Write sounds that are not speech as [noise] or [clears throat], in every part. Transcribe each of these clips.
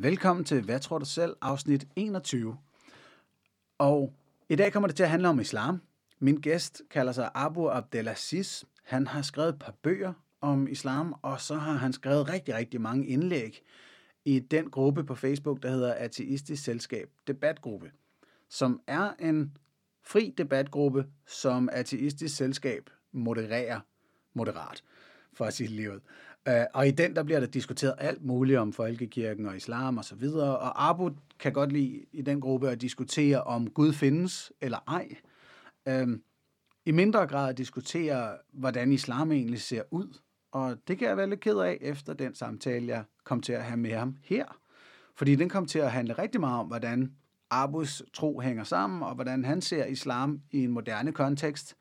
Velkommen til Hvad tror du selv? afsnit 21. Og i dag kommer det til at handle om islam. Min gæst kalder sig Abu Abdelaziz. Han har skrevet et par bøger om islam, og så har han skrevet rigtig, rigtig mange indlæg i den gruppe på Facebook, der hedder Ateistisk Selskab Debatgruppe, som er en fri debatgruppe, som Ateistisk Selskab modererer moderat, for at sige livet. Øh, og i den, der bliver der diskuteret alt muligt om folkekirken og islam og så videre. Og Abu kan godt lide i den gruppe at diskutere, om Gud findes eller ej. Øhm, I mindre grad at diskutere, hvordan islam egentlig ser ud. Og det kan jeg være lidt ked af, efter den samtale, jeg kom til at have med ham her. Fordi den kom til at handle rigtig meget om, hvordan Abus tro hænger sammen, og hvordan han ser islam i en moderne kontekst.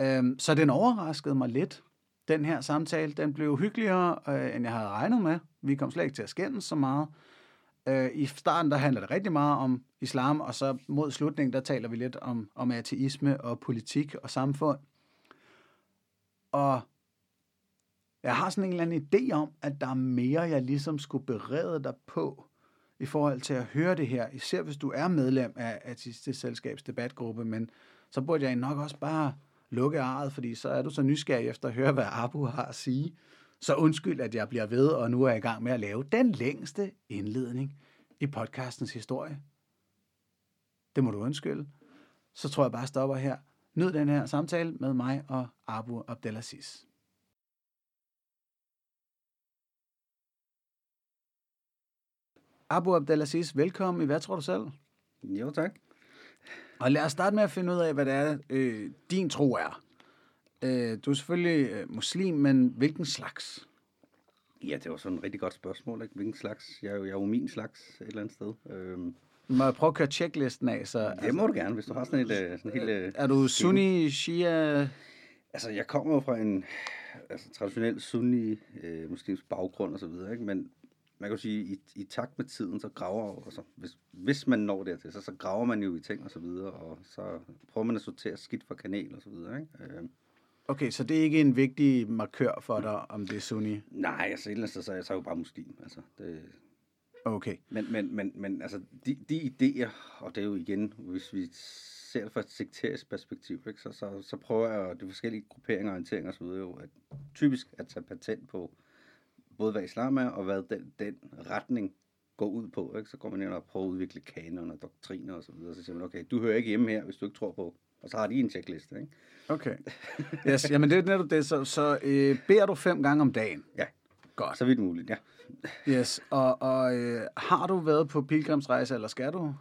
Øhm, så den overraskede mig lidt, den her samtale. Den blev hyggeligere, øh, end jeg havde regnet med. Vi kom slet ikke til at skændes så meget. Øh, I starten der handler det rigtig meget om islam, og så mod slutningen, der taler vi lidt om, om ateisme og politik og samfund. Og jeg har sådan en eller anden idé om, at der er mere, jeg ligesom skulle berede dig på, i forhold til at høre det her, især hvis du er medlem af Ateistisk Selskabs debatgruppe, men så burde jeg nok også bare lukke arret, fordi så er du så nysgerrig efter at høre, hvad Abu har at sige. Så undskyld, at jeg bliver ved, og nu er jeg i gang med at lave den længste indledning i podcastens historie. Det må du undskylde. Så tror jeg bare, stopper her. Nyd den her samtale med mig og Abu Abdelaziz. Abu Abdelaziz, velkommen i Hvad tror du selv? Jo, tak. Og lad os starte med at finde ud af, hvad det er, øh, din tro er. Øh, du er selvfølgelig øh, muslim, men hvilken slags? Ja, det var sådan et rigtig godt spørgsmål. Ikke? Hvilken slags? Jeg er, jo, jeg er jo min slags et eller andet sted. Øhm, Må jeg prøve at køre checklisten af? Så, det må du gerne, hvis du har sådan et øh, sådan helt... øh, er du sunni, shia? Altså, jeg kommer jo fra en altså, traditionel sunni øh, muslimsk baggrund og så videre, ikke? men man kan jo sige, i, i takt med tiden, så graver, altså, hvis, hvis man når dertil, så, så graver man jo i ting og så videre, og så prøver man at sortere skidt fra kanal og så videre. Ikke? Øh, Okay, så det er ikke en vigtig markør for dig, om det er sunni? nej, altså et eller andet sted, så er jeg så er jo bare muslim. Altså, det, Okay. Men, men, men, men altså, de, de idéer, og det er jo igen, hvis vi ser det fra et sekterisk perspektiv, ikke, så, så, så prøver jeg de forskellige grupperinger, orienteringer osv. jo, at typisk at tage patent på både hvad islam er, og hvad den, den retning går ud på. Ikke? Så går man ind og prøver at udvikle kanon og doktriner osv. Så, videre. så siger man, okay, du hører ikke hjemme her, hvis du ikke tror på. Og så har de en checkliste, ikke? Okay. Yes, jamen det er netop det. Så, så øh, beder du fem gange om dagen? Ja, Godt. så vidt muligt, ja. [laughs] Yes, og, og øh, har du været på pilgrimsrejse, eller skal du?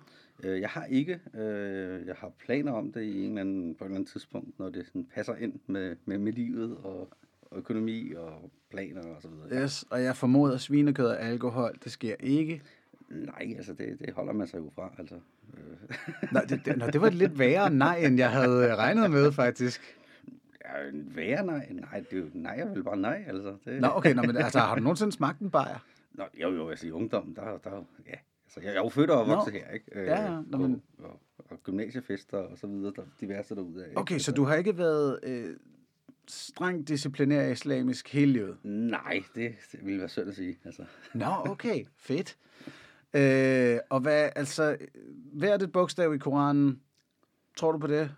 Øh, Jeg har ikke. Øh, jeg har planer om det i en eller anden, på et eller andet tidspunkt, når det sådan passer ind med, med, med livet og, og økonomi og planer og så videre. Yes, og jeg formoder, at svinekød og alkohol, det sker ikke. Nej, altså det, det holder man sig jo fra, altså. Øh, Nå, det, det, nå, det var lidt værre nej, end jeg havde regnet med, faktisk. ja, en værre nej? Nej, det er jo nej, jeg vil bare nej, altså. Det, Nå, okay, nå, men altså, har du nogensinde smagt en bajer? Nå, jo, jo, altså i ungdommen, der, der ja. Altså, jeg, jeg er jo født og vokset her, ikke? Øh, Ja, ja, nå, og, men- og, og, gymnasiefester og så videre, der er diverse derude af. Okay, så du har ikke været øh, strengt disciplinær islamisk hele livet? Nej, det, det ville være synd at sige, altså. Nå, okay, fedt. Øh, og hvad, altså, hvert et bogstav i Koranen, tror du på det?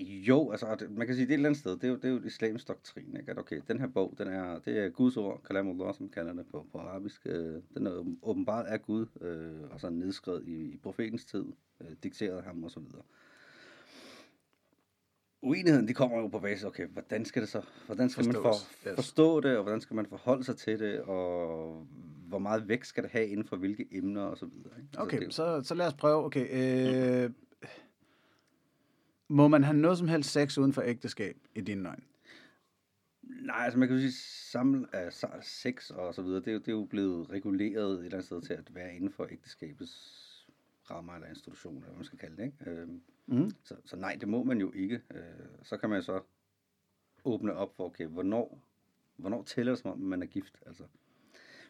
Jo, altså, det, man kan sige, det er et eller andet sted, det er jo, det er jo islamisk doktrin, ikke? At okay, den her bog, den er, det er Guds ord, Kalamullah, som kalder det på, på arabisk. Øh, den er åbenbart af Gud, øh, og så nedskrevet i, i profetens tid, øh, dikteret af ham og så videre. Uenigheden, de kommer jo på basis, okay, hvordan skal det så, hvordan skal man for, Forstås, yes. forstå det, og hvordan skal man forholde sig til det, og hvor meget vægt skal det have inden for hvilke emner og så videre. Ikke? Altså, Okay, det jo- så, så lad os prøve. Okay, øh, må man have noget som helst sex uden for ægteskab i dine øjne? Nej, altså man kan jo sige, sammen af sex og så videre, det er, jo, det er jo blevet reguleret et eller andet sted til at være inden for ægteskabets rammer eller institutioner, eller hvad man skal kalde det. Ikke? Øhm, Mm. så, så nej, det må man jo ikke. Øh, så kan man så åbne op for, okay, hvornår, hvornår tæller det som om, man er gift? Altså,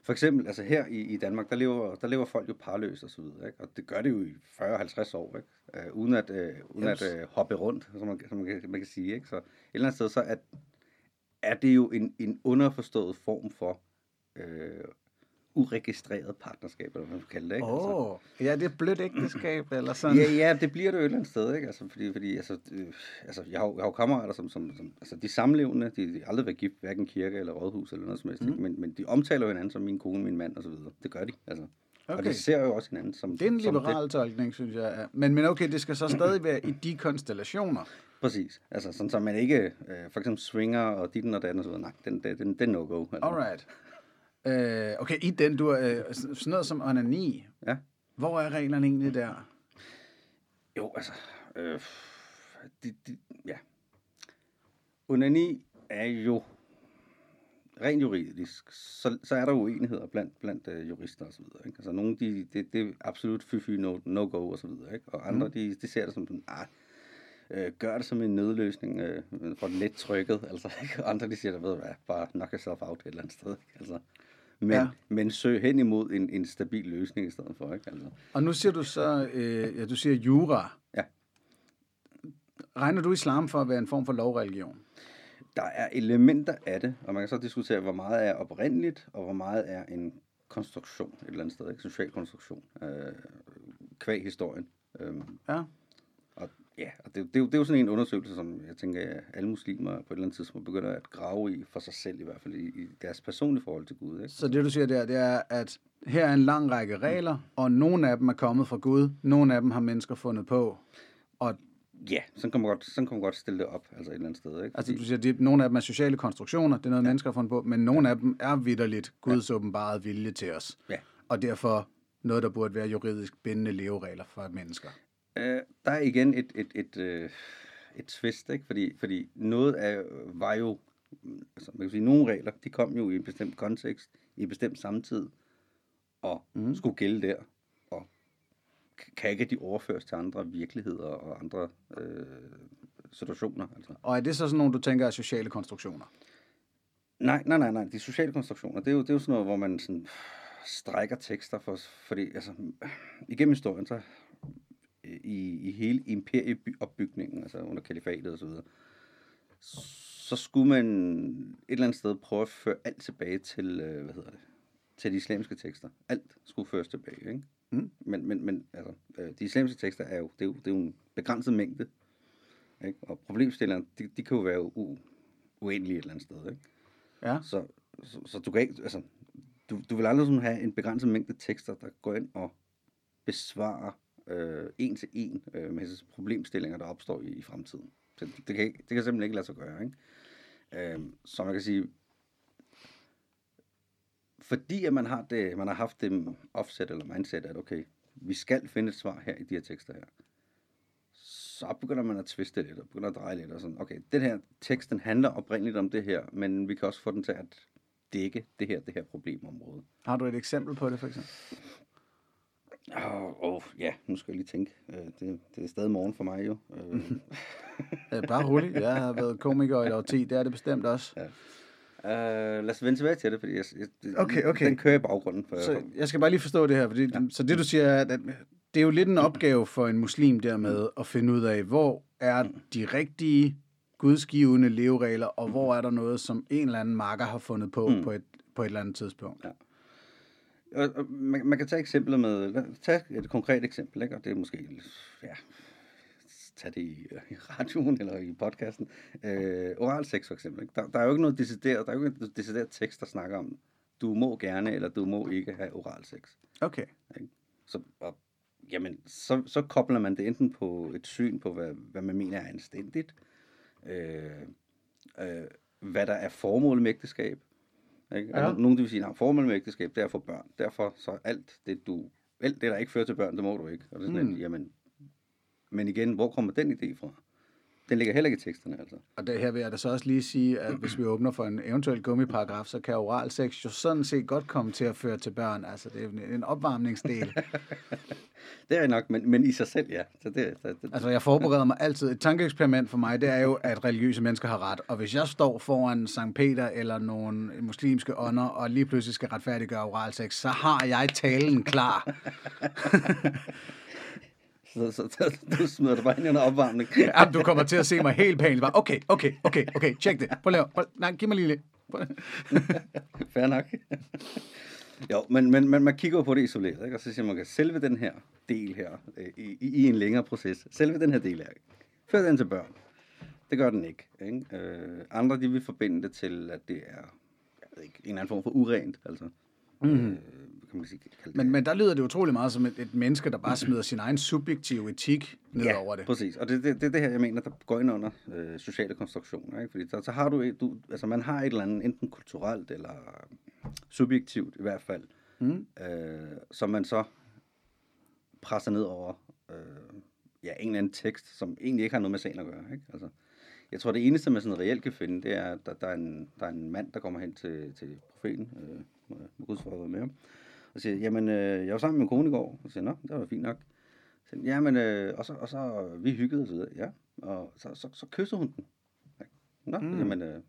for eksempel, altså her i, i Danmark, der lever, der lever folk jo parløst og så videre, ikke? og det gør det jo i 40-50 år, ikke? Øh, uden at, øh, uden Jeps. at øh, hoppe rundt, som man, som man, kan, man kan sige. Ikke? Så et eller andet sted, så er, er det jo en, en underforstået form for øh, uregistreret partnerskab, eller hvad man kan kalde det. Ikke? Altså, Åh, oh, ja, det er blødt ægteskab, [clears throat] eller sådan. Ja, ja, det bliver det jo et eller andet sted, ikke? Altså, fordi, fordi altså, øh, altså, jeg, har, jeg har jo kammerater, som, som, som altså, de samlevende, de, de har aldrig været gift, hverken kirke eller rådhus eller noget som helst, mm. men, men de omtaler jo hinanden som min kone, min mand og så videre. Det gør de, altså. Okay. Og Okay. de ser jo også hinanden som Det er en liberal tolkning, synes jeg. ja. Men, men okay, det skal så stadig være i de konstellationer. [clears throat] Præcis. Altså, sådan så man ikke øh, for eksempel swinger og dit og dat og så videre. Nej, den, den, den, den no-go. Altså. Alright. Øh, okay, i den, du øh, sådan noget som onani. Ja. Hvor er reglerne egentlig der? Jo, altså, øh, de, de, ja. Onani er jo rent juridisk, så, så er der uenigheder blandt, blandt øh, jurister og så videre. Ikke? Altså nogle, de, det, det er absolut fy-fy, no, no-go og så videre. Ikke? Og andre, mm. de, de ser det som sådan, ah, øh, gør det som en nødløsning øh, for let trykket. [laughs] Altså, ikke? Og andre, de siger, ved du hvad, bare knock yourself out et eller andet sted. Ikke? Altså, men, Ja. men søg hen imod en, en stabil løsning i stedet for. Ikke? Altså, Og nu siger du så, øh, ja, du siger jura. Ja. Regner du islam for at være en form for lovreligion? Der er elementer af det, og man kan så diskutere, hvor meget er oprindeligt, og hvor meget er en konstruktion et eller andet sted, ikke? social konstruktion, øh, kvæg historien. Øhm, Ja. Ja, og det, det, det er jo sådan en undersøgelse, som jeg tænker, at alle muslimer på et eller andet tidspunkt begynder at grave i for sig selv, i hvert fald i, i deres personlige forhold til Gud. Ikke? Så det du siger der, det er, at her er en lang række regler, og nogle af dem er kommet fra Gud, nogle af dem har mennesker fundet på. Og Ja, sådan kan man godt, sådan kan man godt stille det op, altså et eller andet sted. Ikke? altså, du siger, at nogle af dem er sociale konstruktioner, det er noget, ja. mennesker har fundet på, men nogle af dem er vidderligt Guds ja. åbenbarede vilje til os. Ja. Og derfor noget, der burde være juridisk bindende leveregler for mennesker. Øh, der er igen et, et, et, øh, et twist, ikke? Fordi, fordi noget af, var jo, mm, altså man kan sige, nogle regler, de kom jo i en bestemt kontekst, i en bestemt samtid, og mm. skulle gælde der, og kan ikke de overføres til andre virkeligheder og andre øh, situationer. Altså. Og er det så sådan nogle, du tænker er sociale konstruktioner? Nej, nej, nej, nej. De sociale konstruktioner, det er jo, det er jo sådan noget, hvor man sådan strækker tekster for, fordi altså, igennem historien, så i, i hele imperieopbygningen, altså under kalifatet og så videre, så skulle man et eller andet sted prøve at føre alt tilbage til, øh, hvad hedder det, til de islamiske tekster. Alt skulle føres tilbage, ikke? Mm. Men, men, men altså, øh, de islamiske tekster er jo, det er jo, det er jo en begrænset mængde, ikke? Og problemstillerne, de, de kan jo være u, uendelige et eller andet sted, ikke? Ja. Så, så, så du kan ikke, altså, du, du vil aldrig sådan have en begrænset mængde tekster, der går ind og besvarer øh, en til en øh, med problemstillinger, der opstår i, i fremtiden. Det, det, kan, det kan simpelthen ikke lade sig gøre, ikke? Øh, så man kan sige, fordi at man har, det, man har haft det offset eller mindset, at okay, vi skal finde et svar her i de her tekster her, så begynder man at tviste lidt, og begynder at dreje lidt, og sådan, okay, den her tekst, den handler oprindeligt om det her, men vi kan også få den til at dække det her, det her problemområde. Har du et eksempel på det, for eksempel? Åh, oh, oh, ja, nu skal jeg lige tænke. Øh, Det, det er stadig morgen for mig jo. Øh, [laughs] bare roligt. Jeg har været komiker i et årti, det er det bestemt også. øh, lad os vende tilbage til det, fordi jeg, jeg, Okay, okay. den kører i baggrunden. For, Så jeg skal bare lige forstå det her, fordi, ja. så det du siger er, at det er jo lidt en opgave for en muslim dermed at finde ud af, hvor er de rigtige gudsgivende leveregler, og hvor er der noget, som en eller anden marker har fundet på mm. på, et, på et eller andet tidspunkt. Ja. Og, og man, man kan tage eksemplet med, tag et konkret eksempel, ikke? og det er måske, ja, tag det i, i radioen eller i podcasten. Øh, oral sex for eksempel, ikke? Der, der er jo ikke noget decideret, der er jo ikke noget decideret tekst, der snakker om, du må gerne, eller du må ikke have oral sex. Okay. Så, og, jamen, så, så kobler man det enten på et syn på, hvad, hvad man mener er anstændigt, øh, øh, hvad der er formålet med ægteskab. Ikke? Ja. Ja. Nogen vil sige, at formålet med ægteskab, det er for børn. Derfor så alt det, du, alt det, der ikke fører til børn, det må du ikke. Og det er sådan, Mm. mm. jamen, men igen, hvor kommer den idé fra? Den ligger heller ikke i teksterne, altså. Og det her vil jeg da så også lige sige, at hvis vi åbner for en eventuel gummiparagraf, så kan oral sex jo sådan set godt komme til at føre til børn. Altså, det er en- en opvarmningsdel. [laughs] Det er nok, men, men i sig selv, ja. Så det, det, det, Altså, jeg forbereder mig altid. Et tankeeksperiment for mig, det er jo, at religiøse mennesker har ret. Og hvis jeg står foran Sankt Peter eller nogle muslimske ånder, og lige pludselig skal retfærdiggøre oral sex, så har jeg talen klar. [laughs] så, så, så, du smider det bare ind i en opvarmning. Jamen, du kommer til at se mig helt pænt. Bare, okay, okay, okay, okay, tjek det. Prøv at nej, giv mig lige lidt. [laughs] Fair nok. Jo, men, men, men man kigger på det isoleret, ikke? og så siger man, at selve den her del her, øh, i, i en længere proces, selve den her del her, fører den til børn. Det gør den ikke. ikke? Øh, andre de vil forbinde det til, at det er jeg ved ikke, en eller anden form for urent. Altså, mm-hmm. øh, kan man sige, kalde det. Men, men der lyder det utrolig meget som et, et menneske, der bare [clears throat] smider sin egen subjektive etik ned ja, over det. præcis. Og det er det, det, det her, jeg mener, der går ind under øh, sociale konstruktioner. Ikke? Fordi så, så har du, du, altså man har et eller andet, enten kulturelt eller subjektivt i hvert fald, mm. øh, som man så presser ned over øh, ja, en eller anden tekst, som egentlig ikke har noget med sagen at gøre. Ikke? Altså, jeg tror, det eneste, man sådan reelt kan finde, det er, at der, der, er, en, der er en mand, der kommer hen til, til profeten, øh, med Guds med ham, og siger, jamen, øh, jeg var sammen med min kone i går, og siger, nå, det var fint nok. Så, jamen, øh, og, så, og så, vi hyggede og så videre, ja, og så, så, så kysser hun den. Nå, mm. jamen, øh,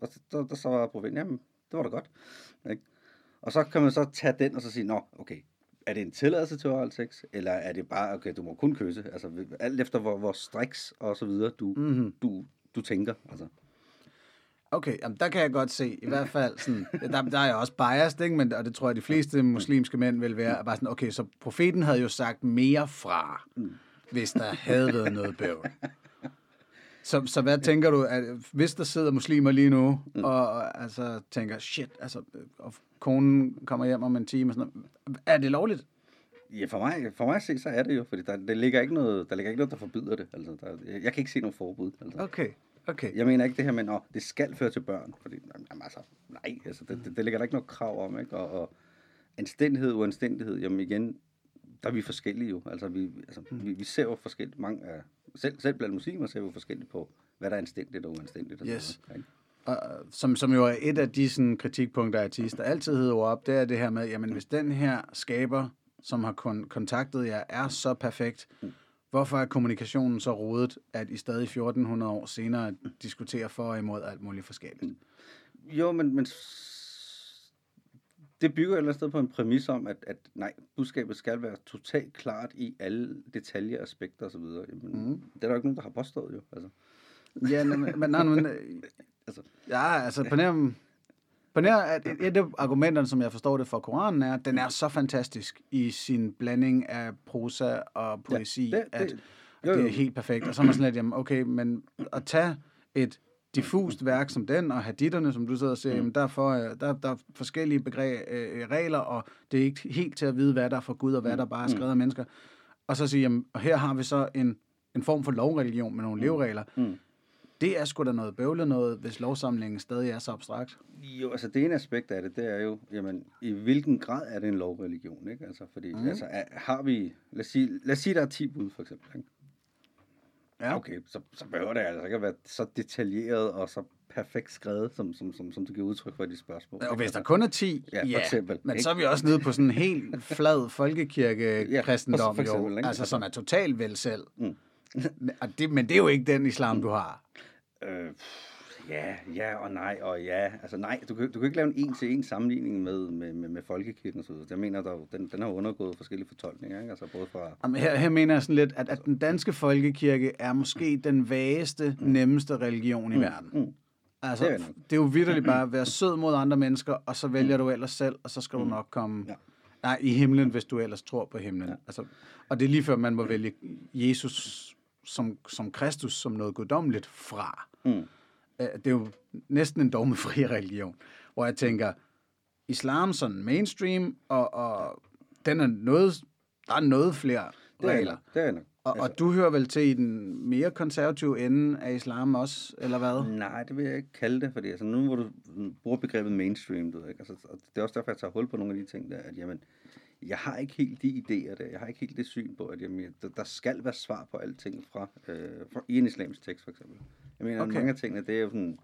og så, der, der så var profeten, jamen, det var da godt. Ikke? Og så kan man så tage den og så sige, nå, okay, er det en tilladelse til oral sex, eller er det bare, okay, du må kun kysse? Altså, alt efter hvor, hvor striks og så videre, du, mm-hmm. du, du tænker. Altså. Okay, jamen der kan jeg godt se, i hvert fald, sådan, der, der er jeg også biased, ikke? Men, og det tror jeg, de fleste muslimske mænd vil være, bare sådan, okay, så profeten havde jo sagt mere fra, mm. hvis der havde været noget bøvl. Så, så hvad tænker du, at hvis der sidder muslimer lige nu, mm. og, og altså tænker, shit, altså, og konen kommer hjem om en time, og sådan noget, er det lovligt? Ja, for mig, for mig at se, så er det jo, fordi der, der, ligger ikke noget, der ligger ikke noget, der forbyder det. Altså, der, jeg, jeg kan ikke se nogen forbud. Altså. Okay. Okay. Jeg mener ikke det her med, at det skal føre til børn. Fordi, jamen, altså, nej, altså, det, det, det ligger der ikke noget krav om. Ikke? Og, og anstændighed, uanstændighed, jamen igen, der er vi forskellige jo. Altså, vi, altså, mm. vi, vi ser jo forskelligt. Mange af, selv, selv blandt muslimer ser vi jo forskelligt på, hvad der er anstændigt og uanstændigt. Og yes. Sådan, ikke? Og, som, som jo er et af de sådan, kritikpunkter, artister altid hedder op, det er det her med, jamen hvis den her skaber, som har kon- kontaktet jer, er så perfekt, mm Hvorfor er kommunikationen så rodet, at I stadig 1400 år senere diskuterer for og imod alt muligt forskelligt? Jo, men, men det bygger et eller andet sted på en præmis om, at, at nej, budskabet skal være totalt klart i alle detaljer, aspekter osv. Jamen, mm. Det er der jo ikke nogen, der har påstået jo. Altså. Ja, men, men, nej, men [laughs] altså. ja, altså på nær, på nær, at et af argumenterne, som jeg forstår det fra Koranen, er, at den er så fantastisk i sin blanding af prosa og poesi, ja, det, det, at jo, jo. det er helt perfekt. Og så er man sådan lidt, jamen, okay, men at tage et diffust værk som den, og haditterne, som du sidder og siger, mm. jamen derfor, der, der er forskellige begreb, øh, regler, og det er ikke helt til at vide, hvad der er for Gud, og hvad der bare er mm. skrevet af mennesker. Og så sige, jamen, og her har vi så en, en form for lovreligion med nogle mm. leveregler. Mm det er sgu da noget bøvlet noget, hvis lovsamlingen stadig er så abstrakt. Jo, altså det ene aspekt af det, det er jo, jamen, i hvilken grad er det en lovreligion, ikke? Altså, fordi, mm. altså, er, har vi, lad os, sige, lad os sige, der er 10 bud, for eksempel, ikke? Ja. Okay, så, så behøver det altså ikke at være så detaljeret og så perfekt skrevet, som, som, som, som du giver udtryk for i de spørgsmål. Og hvis der kun er 10, ja, ja eksempel, men ikke? så er vi også nede på sådan en helt [laughs] flad folkekirke-kristendom, ja, jo, altså, som er totalt vel selv. Mm. det, men det er jo ikke den islam, mm. du har. Øh, ja, ja og nej og ja. Altså nej, du kan, du kan ikke lave en en-til-en sammenligning med, med, med, med folkekirken og så videre. Jeg mener, der, den, den har undergået forskellige fortolkninger, ikke? Altså både fra... Jamen, her, her mener jeg sådan lidt, at, at den danske folkekirke er måske den vageste, mm. nemmeste religion i mm. verden. Mm. Altså, det er, det er jo vidderligt bare at [clears throat] være sød mod andre mennesker, og så vælger mm. du ellers selv, og så skal mm. du nok komme ja. nej, i himlen, hvis du ellers tror på himlen. Ja. Altså, og det er lige før, man må vælge Jesus som, som Kristus som noget guddommeligt fra. Mm. Det er jo næsten en dogmefri [laughs] religion, hvor jeg tænker, islam sådan mainstream, og, og den er noget, der er noget flere regler. Det er nok. Og, altså, og du hører vel til i den mere konservative ende af islam også, eller hvad? Nej, det vil jeg ikke kalde det, fordi altså, nu hvor du bruger begrebet mainstream, du ved, ikke? Altså, og det er også derfor, jeg tager hul på nogle af de ting der, at jamen, jeg har ikke helt de idéer der. Jeg har ikke helt det syn på, at jamen, der, der skal være svar på alting fra, øh, fra i en islamisk tekst, for eksempel. Jeg mener, okay. mange af tingene, det er jo sådan,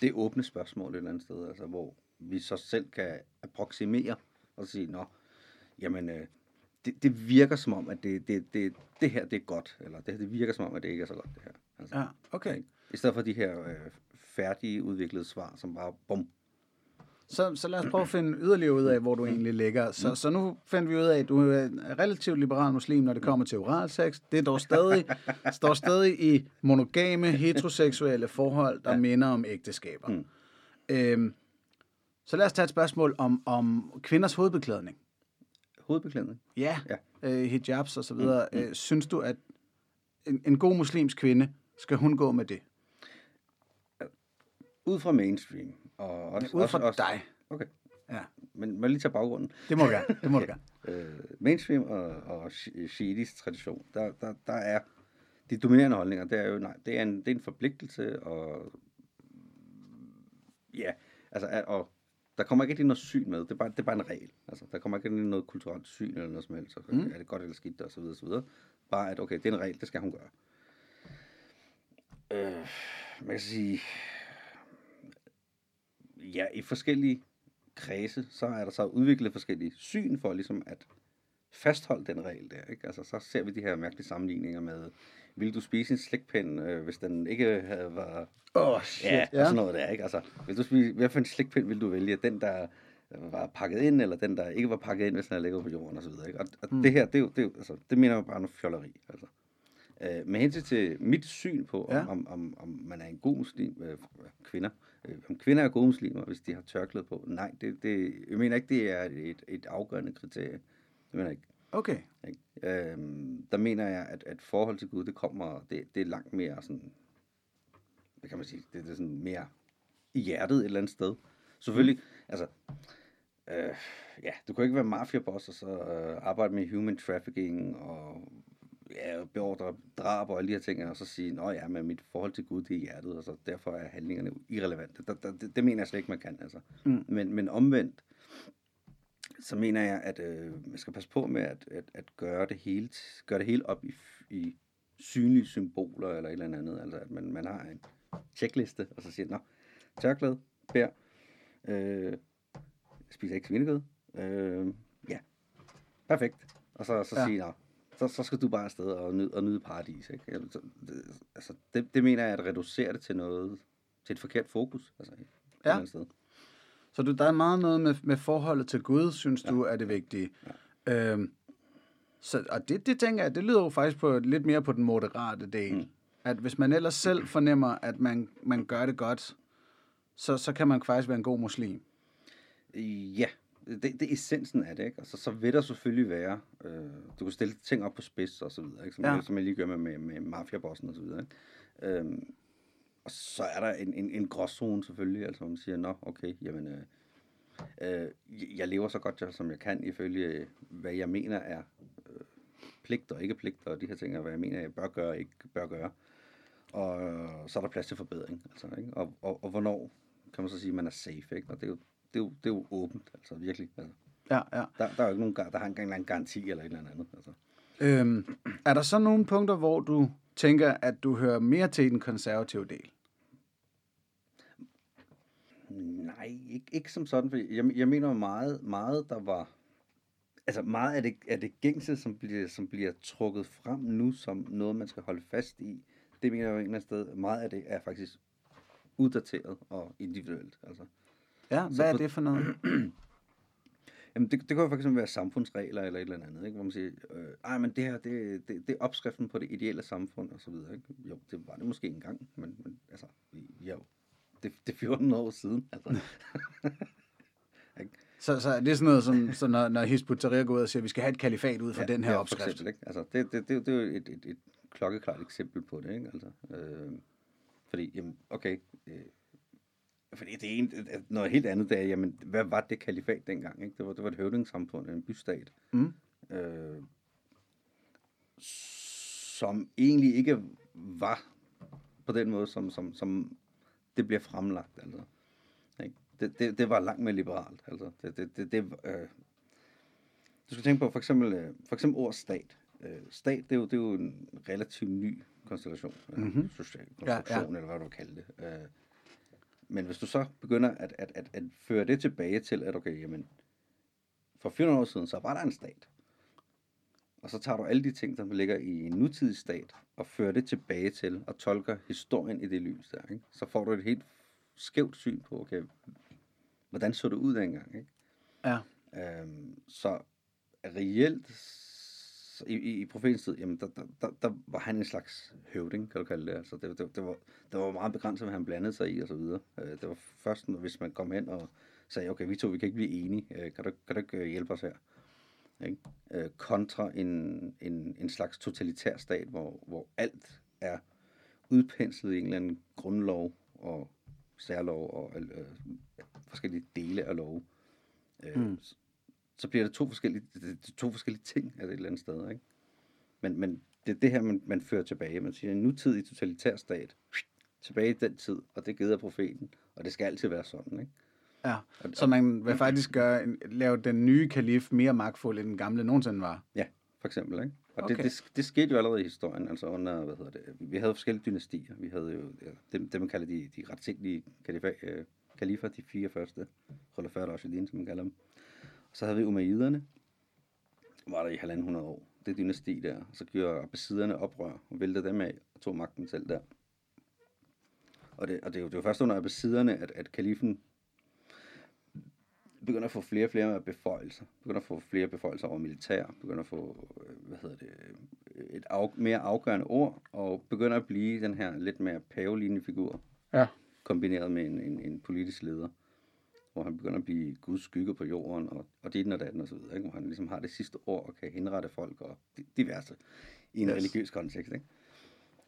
det er åbne spørgsmål et eller andet sted, altså, hvor vi så selv kan approximere og sige, nå, jamen, øh, det, det virker som om, at det, det, det, det her, det er godt, eller det, det virker som om, at det ikke er så godt, det her. Altså, ja, okay. I stedet for de her øh, færdige udviklede svar, som bare, bum, så, så lad os prøve at finde yderligere ud af, hvor du egentlig ligger. Så, så nu finder vi ud af, at du er relativt liberal muslim, når det kommer til oralsex. Det dog stadig, står stadig i monogame, heteroseksuelle forhold, der ja. minder om ægteskaber. Mm. Øhm, Så lad os tage et spørgsmål om, om kvinders hovedbeklædning. Hovedbeklædning? Ja, Ja. Øh, hijabs og så videre. Mm. Øh, synes du, at en, en god muslimsk kvinde, skal hun gå med det? Ud fra mainstream. Og også, Ud fra også, også, dig. Okay, Ja, men må jeg lige tage baggrunden. det må du gerne. Det må du gerne. [laughs] øh, mainstream og, og shi- shiitisk tradition, der, der, der er de dominerende holdninger, det er jo, nej, det er en, det er en forpligtelse, og ja, altså, at, og der kommer ikke rigtig noget syn med, det er bare, det er bare en regel. Altså, der kommer ikke noget kulturelt syn eller noget som helst, så Mm. er det godt eller skidt, og så videre, og så videre. Bare at, okay, det er en regel, det skal hun gøre. Øh, man kan sige, ja, i forskellige kredse, så er der så udviklet forskellige syn for ligesom at fastholde den regel der. Ikke? Altså, så ser vi de her mærkelige sammenligninger med, vil du spise en slikpind, øh, hvis den ikke havde været... Åh, oh, shit. Ja, ja. sådan noget der, ikke? Altså, vil du spise, hvad for en slikpind vil du vælge? Den, der var pakket ind, eller den, der ikke var pakket ind, hvis den er ligget på jorden, og så videre, ikke? Og, og mm. det her, det, er jo, det, er jo, altså, det mener jeg bare noget fjolleri, altså. Øh, med hensyn til mit syn på, om, ja. om, om, om man er en god muslim, øh, kvinder, øh, om kvinder er gode muslimer, hvis de har tørklæde på. Nej, det, det, jeg mener ikke, det er et, et afgørende kriterie. Det mener jeg ikke. Okay. ikke? Øhm, der mener jeg, at, at forhold til Gud, det kommer, det, det er langt mere sådan, hvad kan man sige, det, det er sådan mere i hjertet et eller andet sted. Selvfølgelig, mm. altså, øh, ja, du kan ikke være mafiaboss og så øh, arbejde med human trafficking og ja, beordre drab og alle de her ting, og så sige, nå ja, men mit forhold til Gud, det er hjertet, og så derfor er handlingerne irrelevante. Der, det, det mener jeg slet ikke, man kan, altså. Mm. Men, men omvendt, så mener jeg, at øh, man skal passe på med at, at, at gøre, det hele, gøre det hele op i, i synlige symboler eller et eller andet. Altså at man, man har en checkliste, og så siger, nå, tørklæde, bær, øh, spiser ikke svinekød, øh, ja, perfekt. Og så, så Ja. ja. sige, nå, så, så skal du bare afsted og nyde, og nyde paradis. Ikke? Altså, det, det mener jeg at reducere det til noget, til et forkert fokus. Altså, Ja. sted. Så du, der er meget noget med, med forholdet til Gud, synes ja. du er det vigtige. Ja. Øhm, så, og det, det tænker jeg, det lyder jo faktisk på, lidt mere på den moderate del. Mm. At hvis man ellers selv fornemmer, at man, man gør det godt, så, så kan man faktisk være en god muslim. Ja, det, det er essensen af det, ikke? Altså, så vil der selvfølgelig være, øh, du kan stille ting op på spids og så videre, ikke? Som, Ja. jeg, som jeg lige gør med, med, med mafiabossen og så videre, ikke? Øhm, og så er der en, en, en gråzone selvfølgelig, altså hvor man siger, nå, okay, jamen, øh, øh, jeg lever så godt, jeg, som jeg kan, ifølge øh, hvad jeg mener er øh, pligter og ikke pligter, og de her ting, og hvad jeg mener, jeg bør gøre og ikke bør gøre. Og så er der plads til forbedring, altså, ikke? Og, og, og hvornår kan man så sige, at man er safe, ikke? Og det er jo, det er jo, det er jo åbent, altså virkelig. Altså, Ja, ja. der, der er jo ikke nogen, der har engang en garanti eller et eller andet. Altså. Øhm, er der så nogle punkter, hvor du tænker, at du hører mere til den konservative del? Nej, ikke, ikke som sådan, for jeg, jeg mener meget, meget der var, altså meget af det, af det gængse, som bliver, som bliver trukket frem nu, som noget, man skal holde fast i, det mener jeg jo et eller andet sted, meget af det er faktisk uddateret og individuelt. Altså. Ja, Så hvad er på- det for noget? [clears throat] Jamen, det, det kan jo eksempel være samfundsregler eller et eller andet, ikke? hvor man siger, øh, ej, men det her, det, det, det er opskriften på det ideelle samfund, og så videre, ikke? Jo, det var det måske engang, men, men altså, jo, det, det er 14 år siden, altså. [laughs] Så, så er det sådan noget, som, så når, når Hizb ut-Tahrir går ud og siger, at vi skal have et kalifat ud fra ja, den her ja, opskrift. Eksempel, ikke? Altså, det, det, det, det er jo et, et, et klokkeklart eksempel på det, ikke? Altså, øh, fordi, jamen, okay, øh, fordi det er en, noget helt andet, det er, jamen, hvad var det kalifat dengang, ikke? Det var, det var et høvdingssamfund, en bystat, Mm. øh, som egentlig ikke var på den måde, som, som, som det bliver fremlagt, altså. Ikke? Det, det, det var langt mere liberalt, altså. Det, det, det, det, øh, du skal tænke på for eksempel, øh, for eksempel ord stat. Øh, stat, det er, jo, det er jo en relativt ny konstellation. Mhm. Mm-hmm. Social konstruktion, ja, ja. eller hvad du vil kalde det. Øh, men hvis du så begynder at, at, at, at føre det tilbage til, at okay, jamen, for 400 år siden, så var der en stat. Og så tager du alle de ting, der ligger i en nutidig stat, og fører det tilbage til, og tolker historien i det lys der. Ikke? Så får du et helt skævt syn på, okay, hvordan så det ud dengang. Ikke? Ja. Øhm, så reelt i, i, i profetens tid, jamen der, der, der, der, var han en slags høvding, kan du kalde det. Altså, det, det, det, var, det var meget begrænset, hvad han blandede sig i og så videre. Øh, det var først, hvis man kom hen og sagde, okay, vi to, vi kan ikke blive enige, øh, kan, du, kan du ikke øh, hjælpe os her? Ikke? Øh, kontra en, en, en slags totalitær stat, hvor, hvor alt er udpenslet i en eller anden grundlov og særlov og øh, forskellige dele af lov. Øh, mm. Så, bliver det to forskellige, to forskellige ting af det et eller andet sted. Ikke? Men, men det er det her, man, man fører tilbage. Man siger, en nutidig totalitær stat, tilbage i den tid, og det gider profeten, og det skal altid være sådan. Ikke? Ja, så man vil faktisk gøre, lave den nye kalif mere magtfuld, end den gamle nogensinde var. Ja, for eksempel. Ikke? Og Okay. det, det, det skete jo allerede i historien, altså under, hvad hedder det, vi havde forskellige dynastier. Vi havde jo ja, det, det man kalder de, de retsindelige kalifa, øh, kalifer, de fire første, Khulafat Rashidin, som man kalder dem. Så havde vi umayyiderne, var der i halvanden hundrede år. Det dynasti der. Så gjorde abbasiderne oprør og væltede dem af og tog magten selv der. Og det, og det, er jo, det var først under abbasiderne, at, at kalifen begynder at få flere og flere beføjelser. Begynder at få flere beføjelser over militær. Begynder at få, øh, hvad hedder det, øh, et af, mere afgørende ord. Og begynder at blive den her lidt mere pavelignende figur. Ja. Kombineret med en, en, en politisk leder. Hvor han begynder at blive Guds skygge på jorden. Og, og det og datten og så videre. Ikke? Hvor han ligesom har det sidste ord og kan henrette folk og di- diverse. I en Yes. religiøs kontekst. Ikke?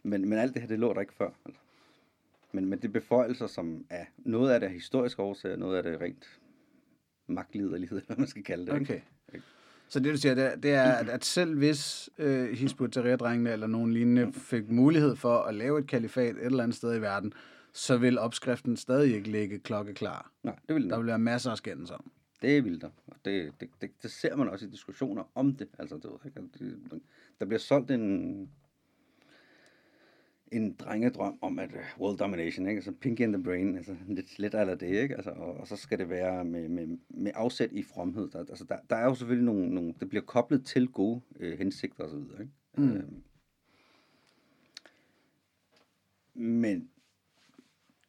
Men, men alt det her, det lå der ikke før. Altså. Men, men det er beføjelser, som er noget af det er historiske årsager, noget af det er rent magtliderlighed, eller hvad man skal kalde det. ikke? Okay. Så det, du siger, det er, det er at, at selv hvis øh, Hizb ut-Tahrir-drengene eller nogen lignende fik mulighed for at lave et kalifat et eller andet sted i verden, så vil opskriften stadig ikke ligge klokkeklar. Nej, det vil Der der. vil være masser af skændes om. Det vil der. Og det, det, det, det, ser man også i diskussioner om det. Altså, det, det, der bliver solgt en, en drengedrøm om, at uh, world domination, ikke? Altså pink in the brain, altså lidt, lidt eller det, ikke? Altså, og, og, så skal det være med, med, med afsæt i fromhed. Der, altså, der, der er jo selvfølgelig nogle, nogle, det bliver koblet til gode øh, hensigter osv., ikke? Mm. Øhm, men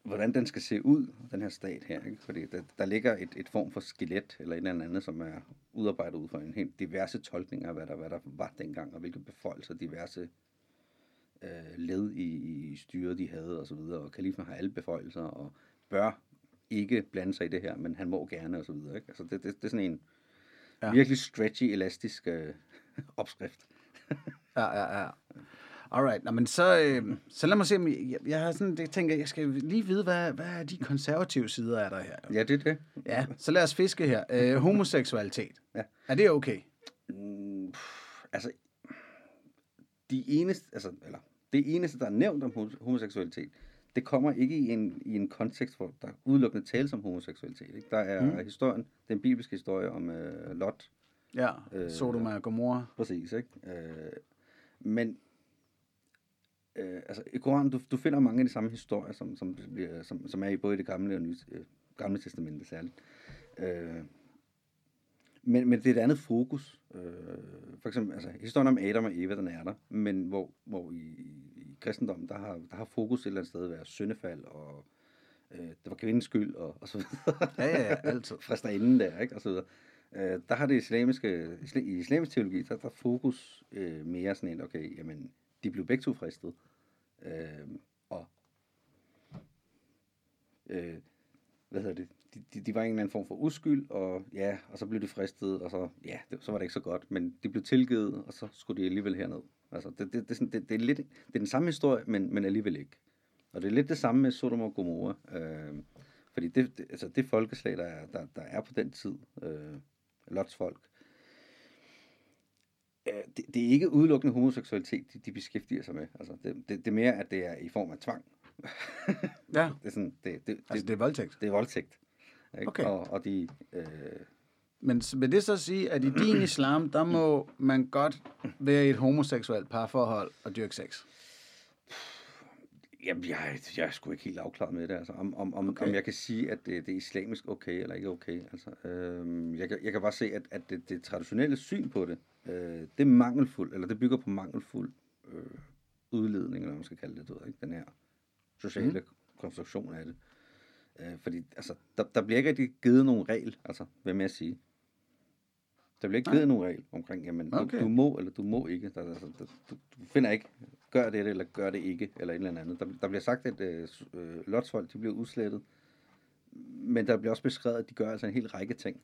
hvordan den skal se ud, den her stat her. Ikke? Fordi der, der ligger et, et form for skelet, eller et eller andet, som er udarbejdet ud fra en helt diverse tolkninger af, hvad der, hvad der var dengang, og hvilke beføjelser diverse øh, led i, i styret, de havde, og så videre. Og kalifen har alle beføjelser, og bør ikke blande sig i det her, men han må gerne, og så videre. Ikke? Altså, det, det, det er sådan en ja. virkelig stretchy, elastisk øh, [laughs] opskrift. Ja, ja, ja. Alright, Nå, men så, øh, så lad mig se, om jeg, jeg har sådan, jeg tænker, jeg skal lige vide, hvad, hvad er de konservative sider af der her? Ja, det er det. Ja, så lad os fiske her. Øh, homoseksualitet. Ja. Er det okay? Mm, pff, altså, de eneste, altså, eller, det eneste, der er nævnt om hom- homoseksualitet, det kommer ikke i en, i en kontekst, hvor der udelukkende tales om homoseksualitet. Ikke? Der er mm. historien, den bibelske historie om øh, Lot, Ja, Øh, Sodoma og Gomorra. præcis. Ikke? Øh, men øh, altså, i Koranen, du, du finder mange af de samme historier, som, som, bliver- som, som er i både det gamle og nye, øh, gamle testamente særligt. Øh, men, men det er et andet fokus. Øh, for eksempel, altså, historien om Adam og Eva, den er der, men hvor, hvor i, i kristendommen, der har, der har fokus et eller andet sted været syndefald, og øh, det var kvindens skyld, og, og så videre. Ja, ja, ja, altid. [laughs] Fristerinde der, ikke? Og så videre. Øh, der har det islamiske, isla- i islamisk teologi, der, der er fokus øh, mere sådan en, okay, jamen, de blev begge to fristet. Øh, og øh, hvad hedder det, de, de, de var i en eller anden form for uskyld, og ja, og så blev de fristet, og så, ja, det, så var det ikke så godt, men de blev tilgivet, og så skulle de alligevel herned. Altså, det, det, det, sådan, det, det, er lidt, det er den samme historie, men, men alligevel ikke. Og det er lidt det samme med Sodom og Gomorra. Øh, fordi det, det, altså det folkeslag, der er, der, der er på den tid, øh, Lots folk, det, det er ikke udelukkende homoseksualitet, de, de beskæftiger sig med. Altså, det, det, det er mere, at det er i form af tvang. [laughs] Ja, Det er, sådan, det, det, altså det er voldtægt. det er voldtægt. Ikke? Okay. Og, og de, øh, Men vil det så sige, at i din islam, der må man godt være i et homoseksuelt parforhold og dyrke sex? Jamen, jeg, jeg er sgu ikke helt afklaret med det. Altså, om, om, om, Okay. om jeg kan sige, at det, det er islamisk okay eller ikke okay. Altså, øh, jeg, kan, jeg kan bare se, at, at det, det traditionelle syn på det, øh, det er mangelfuldt, eller det bygger på mangelfuld øh, udledning, eller hvad man skal kalde det, du ved, ikke? den her sociale mm. konstruktion af det. Øh, fordi altså, der, der bliver ikke rigtig givet nogen regel, altså, hvad med at sige. Der bliver ikke Nej. givet nogen regel omkring, jamen, Okay. du, du må eller du må ikke. Der, altså, der, du, du finder ikke, gør det eller gør det ikke, eller et eller andet. Der, der bliver sagt, at øh, øh, lotsfolk, de bliver udslettet, men der bliver også beskrevet, at de gør altså en hel række ting.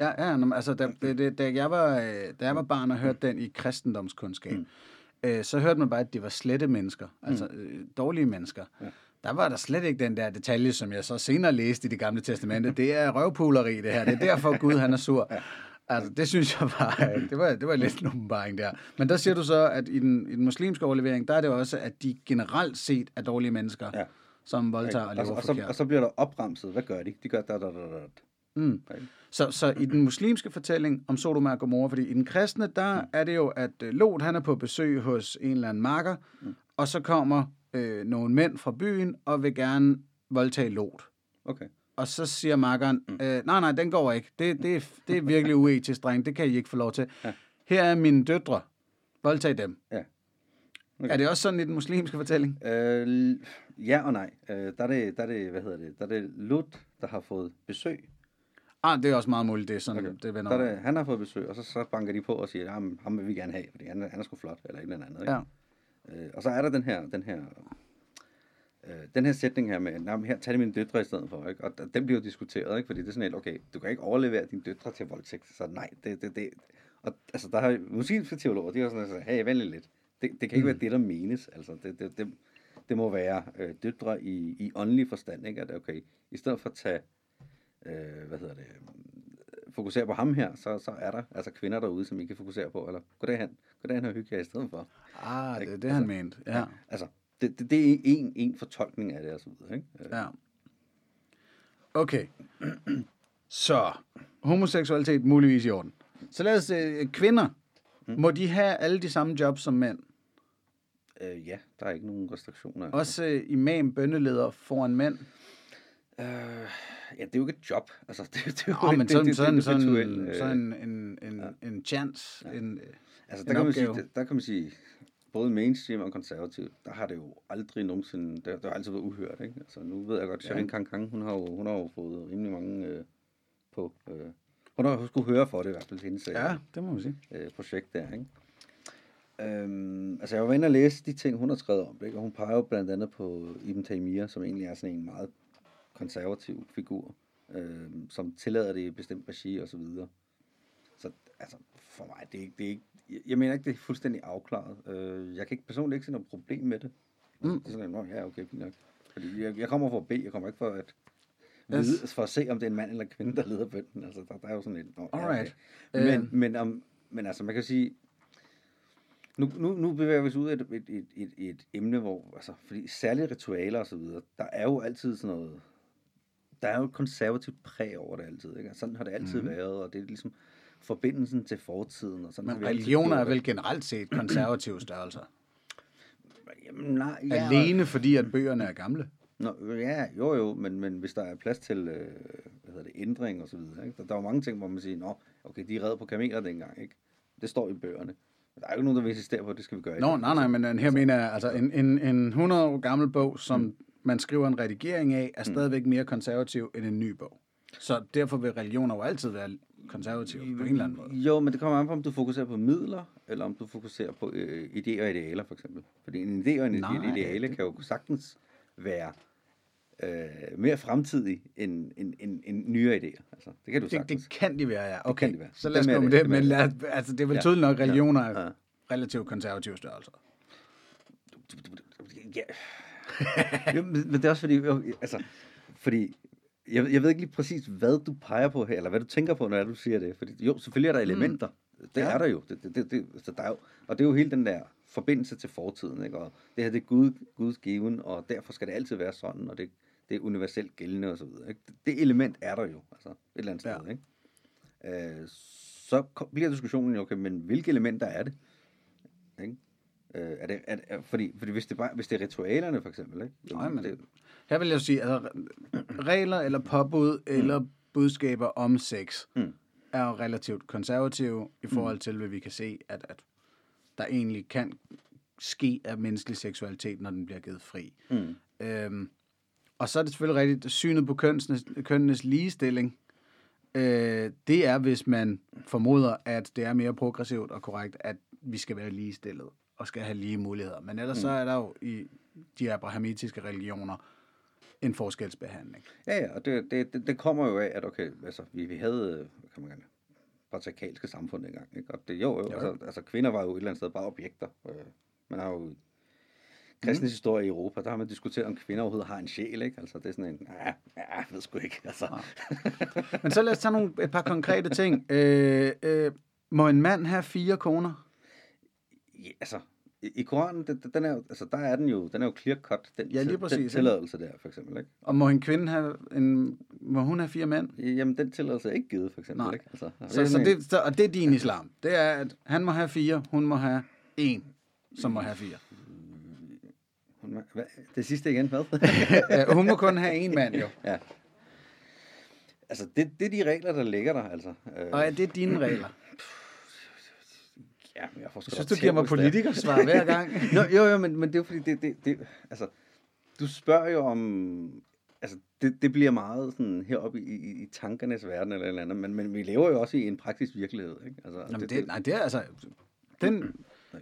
Ja, ja nå, men altså, da, da, da, da, jeg var, øh, da jeg var barn og hørte den i kristendomskundskab, mm. øh, så hørte man bare, at de var slette mennesker, altså øh, dårlige mennesker. Ja. Der var der slet ikke den der detalje, som jeg så senere læste i det gamle testamente. Det er røvpuleri, det her. Det er derfor Gud, han er sur. Altså, det synes jeg [laughs] var, det var, det var lidt en åbenbaring der. Men der siger du så, at i den, i den muslimske overlevering, der er det også, at de generelt set er dårlige mennesker, ja. som voldtager og lever og, forkert. Og så, og så bliver der opremset. Hvad gør de? De gør da, da, da, da. Mm. Så, så i den muslimske fortælling om Sodoma og Gomorra, fordi i den kristne, der mm. er det jo, at øh, Lot han er på besøg hos en eller anden marker, mm. og så kommer øh, nogle mænd fra byen og vil gerne voldtage Lot. Okay. Og så siger makkeren, mm. øh, nej, nej, den går ikke. Det, det, er, det er virkelig uetisk, dreng. Det kan I ikke få lov til. Ja. Her er mine døtre. Voldtag dem. Ja. Okay. Er det også sådan i den muslimske fortælling? Øh, ja og nej. Øh, der, er det, der er det, hvad hedder det, der er det Lut, der har fået besøg Ah, det er også meget muligt, det er sådan, okay. det vender. Der er det, han har fået besøg, og så, så banker de på og siger, at ham vil vi gerne have, fordi han, han er sgu flot, eller et eller andet. Ikke? Ja. Øh, og så er der den her, den her, øh, den her sætning her med, nah, her tager de mine døtre i stedet for, ikke? og den bliver jo diskuteret, ikke? fordi det er sådan helt, okay, du kan ikke overlevere dine døtre til voldtægt, så nej, det, det, det. Og altså, der har muslimske teologer, de har sådan, altså, hey, vælg lidt. Det, det kan ikke mm. være det, der menes, altså, det, det, det, det må være øh, døtre i, i åndelig forstand, ikke? at okay, i stedet for at tage øh, hvad hedder det, fokusere på ham her, så, så er der altså kvinder derude, som I kan fokusere på, eller goddag han, goddag han har hygge jer i stedet for. Ah, det er det, altså, han mente, ja. ja altså, det, det, det er en, en fortolkning af det, og så videre, ikke? Øh. Ja. Okay. Så, homoseksualitet muligvis i orden. Så lad os, øh, kvinder, mm. må de have alle de samme jobs som mænd? Øh, ja, der er ikke nogen restriktioner. Også øh, imam, bønneleder foran mænd? Øh, ja, det er jo ikke et job. Altså, det, det er jo oh, men sådan, det, sådan, det, sådan, sådan, sådan en, en, ja. en chance, ja. en, altså, der, en kan man sige, der, der kan man sige, både mainstream og konservativ, der har det jo aldrig nogensinde, det, det har altid været uhørt, ikke? Altså, nu ved jeg godt, Sharon ja. Kang Kang, hun har jo, hun har jo fået rimelig mange øh, på, øh, hun har jo skulle høre for det i hvert fald, hendes ja, det må man sige. Øh, projekt der, ikke? Øhm, altså jeg var inde og læse de ting, hun har skrevet om, ikke? og hun peger jo blandt andet på Ibn Taymiyyah, som egentlig er sådan en meget konservativ figur, øh, som tillader det i bestemt regi og så videre. Så altså, for mig, det er ikke, det er ikke, jeg mener ikke, det er fuldstændig afklaret. Øh, jeg kan ikke personligt ikke se noget problem med det. Mm. Det er sådan, at, ja, okay, fint nok. Fordi jeg, jeg kommer for at bede, jeg kommer ikke for at vide, yes. for at se, om det er en mand eller en kvinde, der leder bønden. Altså, der, der er jo sådan et... Nå, Alright. Ja, okay. Men, uh... men, om, men altså, man kan sige, nu, nu, nu bevæger vi os ud af et, et, et, et, et emne, hvor, altså, fordi særlige ritualer og så videre, der er jo altid sådan noget, der er jo et konservativt præg over det altid. Ikke? Sådan har det altid mm. været, og det er ligesom forbindelsen til fortiden. Og sådan Men religioner er vel generelt set konservative størrelser? Jamen, nej, ja, Alene fordi, at bøgerne er gamle? Nå, ja, jo jo, men, men hvis der er plads til øh, hvad hedder det, ændring og så videre, ikke? Der, der er jo mange ting, hvor man siger, nå, okay, de er reddet på kameler dengang, ikke? Det står i bøgerne. Men der er jo ikke nogen, der vil insistere på, at det skal vi gøre. Nå, nej, nej, men her altså, mener jeg, altså en, en, en 100 år gammel bog, som mm man skriver en redigering af, er mm. stadigvæk mere konservativ end en ny bog. Så derfor vil religioner jo altid være konservative på en eller anden måde. Jo, men det kommer an på, om du fokuserer på midler, eller om du fokuserer på øh, idéer og idealer, for eksempel. Fordi en idé og en Nej, ideale det... kan jo sagtens være øh, mere fremtidig end, end, end, end nyere idéer. Altså, det kan du sagtens. Det, det kan de være, ja. Okay, det kan de være. så lad os gå med det. det men lad, altså, det er vel ja. tydeligt nok, at religioner er ja. relativt konservative størrelser. Ja, [laughs] jo, men det er også fordi, altså, fordi jeg, jeg ved ikke lige præcis, hvad du peger på her, eller hvad du tænker på, når du siger det. Fordi, jo, selvfølgelig er der mm. elementer. Mm. Det ja. er der jo. Det, det, det, det, altså, der er jo. Og det er jo hele den der forbindelse til fortiden. Ikke? Og det her det er Gud, Guds given, og derfor skal det altid være sådan, og det, det er universelt gældende og så videre. Ikke? Det element er der jo, altså et eller andet ja. sted. Ikke? Øh, så bliver diskussionen jo, okay, men hvilke elementer er det? Ikke? Øh, er det, er, er, fordi, fordi hvis det, bare, hvis det er ritualerne, for eksempel, ikke? Nej, men det, her vil jeg sige, altså, regler eller påbud mm. eller budskaber om sex mm. er jo relativt konservative i mm. forhold til, hvad vi kan se, at, at der egentlig kan ske af menneskelig seksualitet, når den bliver givet fri. Mm. Øhm, og så er det selvfølgelig rigtigt, synet på kønnenes, kønnenes ligestilling, øh, det er, hvis man formoder, at det er mere progressivt og korrekt, at vi skal være ligestillet og skal have lige muligheder. Men ellers mm. så er der jo i de abrahamitiske religioner en forskelsbehandling. Ja, ja, og det, det, det, kommer jo af, at okay, altså, vi, vi havde, øh, kan man kalde patriarkalske samfund engang, ikke? Og det, jo, jo, Jo. altså, altså, kvinder var jo et eller andet sted bare objekter. Øh, man har jo kristens historie i Europa, der har man diskuteret, om kvinder overhovedet har en sjæl, ikke? Altså, det er sådan en, ja, ja jeg ved sgu ikke, altså. Men så lad os tage nogle, et par konkrete ting. Øh, øh, må en mand have fire koner? Ja, altså, i, Koranen, den, den er altså, der er den jo, den er jo clear cut, den, Ja, lige den præcis, ikke? tilladelse der, for eksempel, ikke? Og må en kvinde have en, må hun have fire mænd? Jamen, den tilladelse er ikke givet, for eksempel, Nej. ikke? Altså, Så, så det, så, og det er din islam. Det er, at han må have fire, hun må have en, som må have fire. Hun må- Hvad? Det sidste igen, hvad? [laughs] Øh, hun må kun have en mand, jo. ja. Altså, det, det er de regler, der ligger der, altså. Øh, Og er det dine regler? [clears throat] ja, men jeg får Jeg synes, du giver mig det er. politikersvar hver [laughs] gang. Nå, jo, jo, men, men det er jo fordi, det, det, det, altså, du spørger jo om, altså, det, det bliver meget sådan heroppe i, i, i tankernes verden eller eller andet, men, men vi lever jo også i en praktisk virkelighed, ikke? Altså, Jamen, det, nej, det er altså... Den,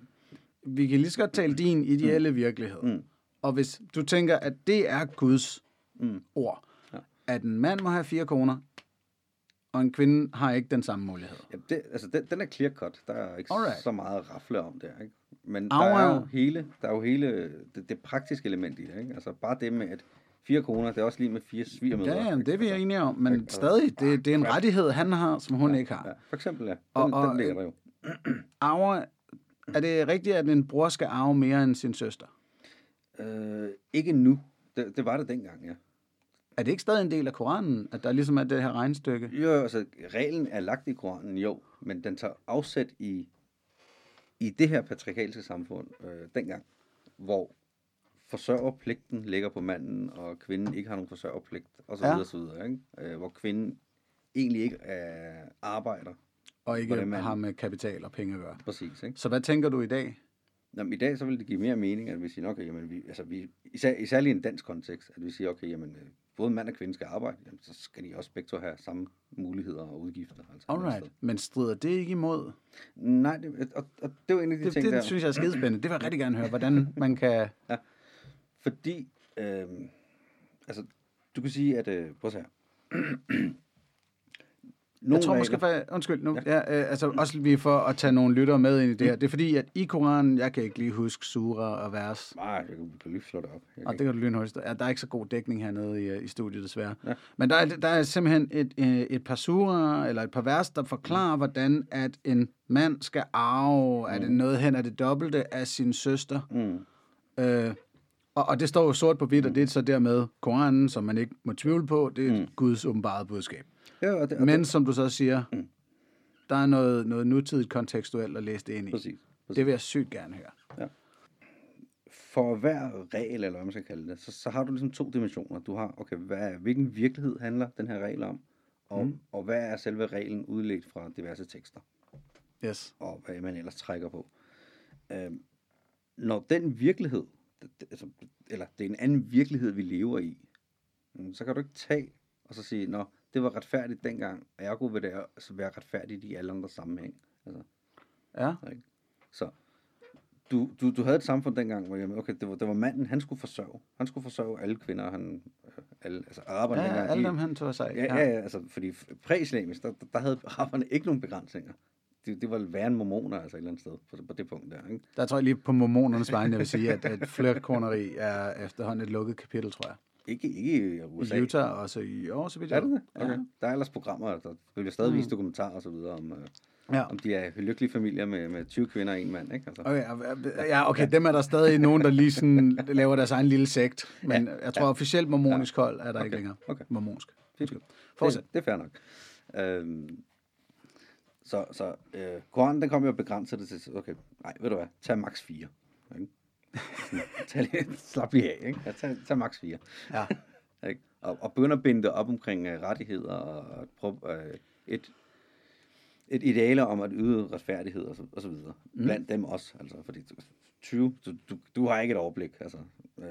[clears throat] vi kan lige så godt tale din ideelle virkelighed. Mm. Og hvis du tænker, at det er Guds Mm. ord, Ja. at en mand må have fire koner, og en kvinde har ikke den samme mulighed. Ja, det, altså, den, den er clear cut. Der er ikke Alright. så meget at rafle om der, ikke? Men Au, der er jo hele, der er jo hele det, det praktiske element i det, ikke? Altså bare det med, at fire koner, det er også lige med fire svigermødre. Ja, ikke? det er vi Altså, enige om, men ikke? stadig, det, det er en rettighed, han har, som hun ikke har. Ja, for eksempel, ja. Den, Og- og, den ligger der jo. [clears throat] Arve, er det rigtigt, at en bror skal arve mere end sin søster? Øh, ikke nu. Det, det var det dengang, ja. Er det ikke stadig en del af Koranen, at der ligesom er det her regnstykke? Jo, altså, reglen er lagt i Koranen, jo, men den tager afsæt i, i det her patriarkalske samfund øh, dengang, hvor forsørgerpligten ligger på manden, og kvinden ikke har nogen forsørgerpligt, og så Ja. videre, så videre, ikke? Øh, hvor kvinden egentlig ikke er arbejder, Og ikke man- har med kapital og penge at gøre. præcis, ikke? Så hvad tænker du i dag? Jamen, i dag så vil det give mere mening, at vi siger, okay, jamen, vi, altså, vi, især, især i en dansk kontekst, at vi siger, okay, jamen, øh, både mand og kvinde skal arbejde, jamen, så skal de også begge to have samme muligheder og udgifter. Altså, Alright. Men strider det ikke imod? Nej, det, og, og det er jo en af de Det, ting, det der... synes jeg er skidespændende. Det vil jeg rigtig gerne høre, hvordan man kan... [laughs] Fordi, øh, altså, du kan sige, at, øh, prøv at se her. [clears throat] Jeg tror måske, for, undskyld, nu, ja. Ja, øh, altså også lige for at tage nogle lyttere med ind i det her. Det er fordi, at i Koranen, jeg kan ikke lige huske sura og vers, Nej, jeg kan, lige slå det op. Jeg og det kan du lynhurtigt. Ja, der er ikke så god dækning hernede i, øh, i studiet, desværre. Ja. Men der er, der er simpelthen et, øh, et par sura, eller et par vers, der forklarer, hvordan at en mand skal arve, er det noget hen af det dobbelte af sin søster. Mm. Øh, og, og det står jo sort på hvidt, og det er så dermed Koranen, som man ikke må tvivle på, det er mm. Guds åbenbarede budskab. Ja, og det, og Men det, som du så siger, Mm. der er noget, noget nutidigt kontekstuelt at læse det ind i. præcis. præcis. Det vil jeg sygt gerne høre. For hver regel, eller hvad man skal kalde det, så, så har du ligesom to dimensioner. Du har, okay, hvad, hvilken virkelighed handler den her regel om? Og, mm. og hvad er selve reglen udledt fra diverse tekster? Yes. og hvad man ellers trækker på. Øhm, når den virkelighed, altså, eller det er en anden virkelighed, vi lever i, mm, så kan du ikke tage og så sige, nå, det var retfærdigt dengang, og ergo vil det altså være retfærdigt i alle andre sammenhæng. Altså, Ja. ikke? Så du, du, du havde et samfund dengang, hvor jamen, okay, det, var, det var manden, han skulle forsørge. Han skulle forsørge alle kvinder, han, alle, altså araberne Ja, dengang. alle de- dem han tog sig af. Ja, ja, ja, altså, fordi præislamisk, der, der havde araberne ikke nogen begrænsninger. Det, det var værre end mormoner, altså et eller andet sted, på, på det punkt der, ikke? Der tror jeg lige på mormonernes vegne, jeg vil sige, at, at flirtkorneri er efterhånden et lukket kapitel, tror jeg. Ikke, ikke i USA. I Utah og så i år, så vidt jeg Er det det? Okay. Ja. Der er ellers programmer, der bliver stadig Mm. vist dokumentarer og så videre om, øh, Ja. om de er lykkelige familier med, med 20 kvinder og en mand, ikke? Altså, Okay, ja, ja, okay, dem er der stadig nogen, der lige sådan laver deres egen lille sekt. Men Ja, jeg tror officielt mormonisk hold er der Okay, ikke længere. okay. Mormonsk. Fint. Fortsæt. Det, det er fair nok. Øhm, så så øh, Koranen, den kommer jo og begrænser det til, okay, nej, ved du hvad, tag max 4. [laughs] Tag lige, slap lige af, ikke? Ja, tag, tag max 4. Ja. [laughs] Ikke? Og, og begynder at binde det op omkring uh, rettigheder og uh, et, et ideale om at yde retfærdighed og så, og så videre. Mm. Blandt dem også, altså, fordi du, 20, du, du, du har ikke et overblik, altså. Uh,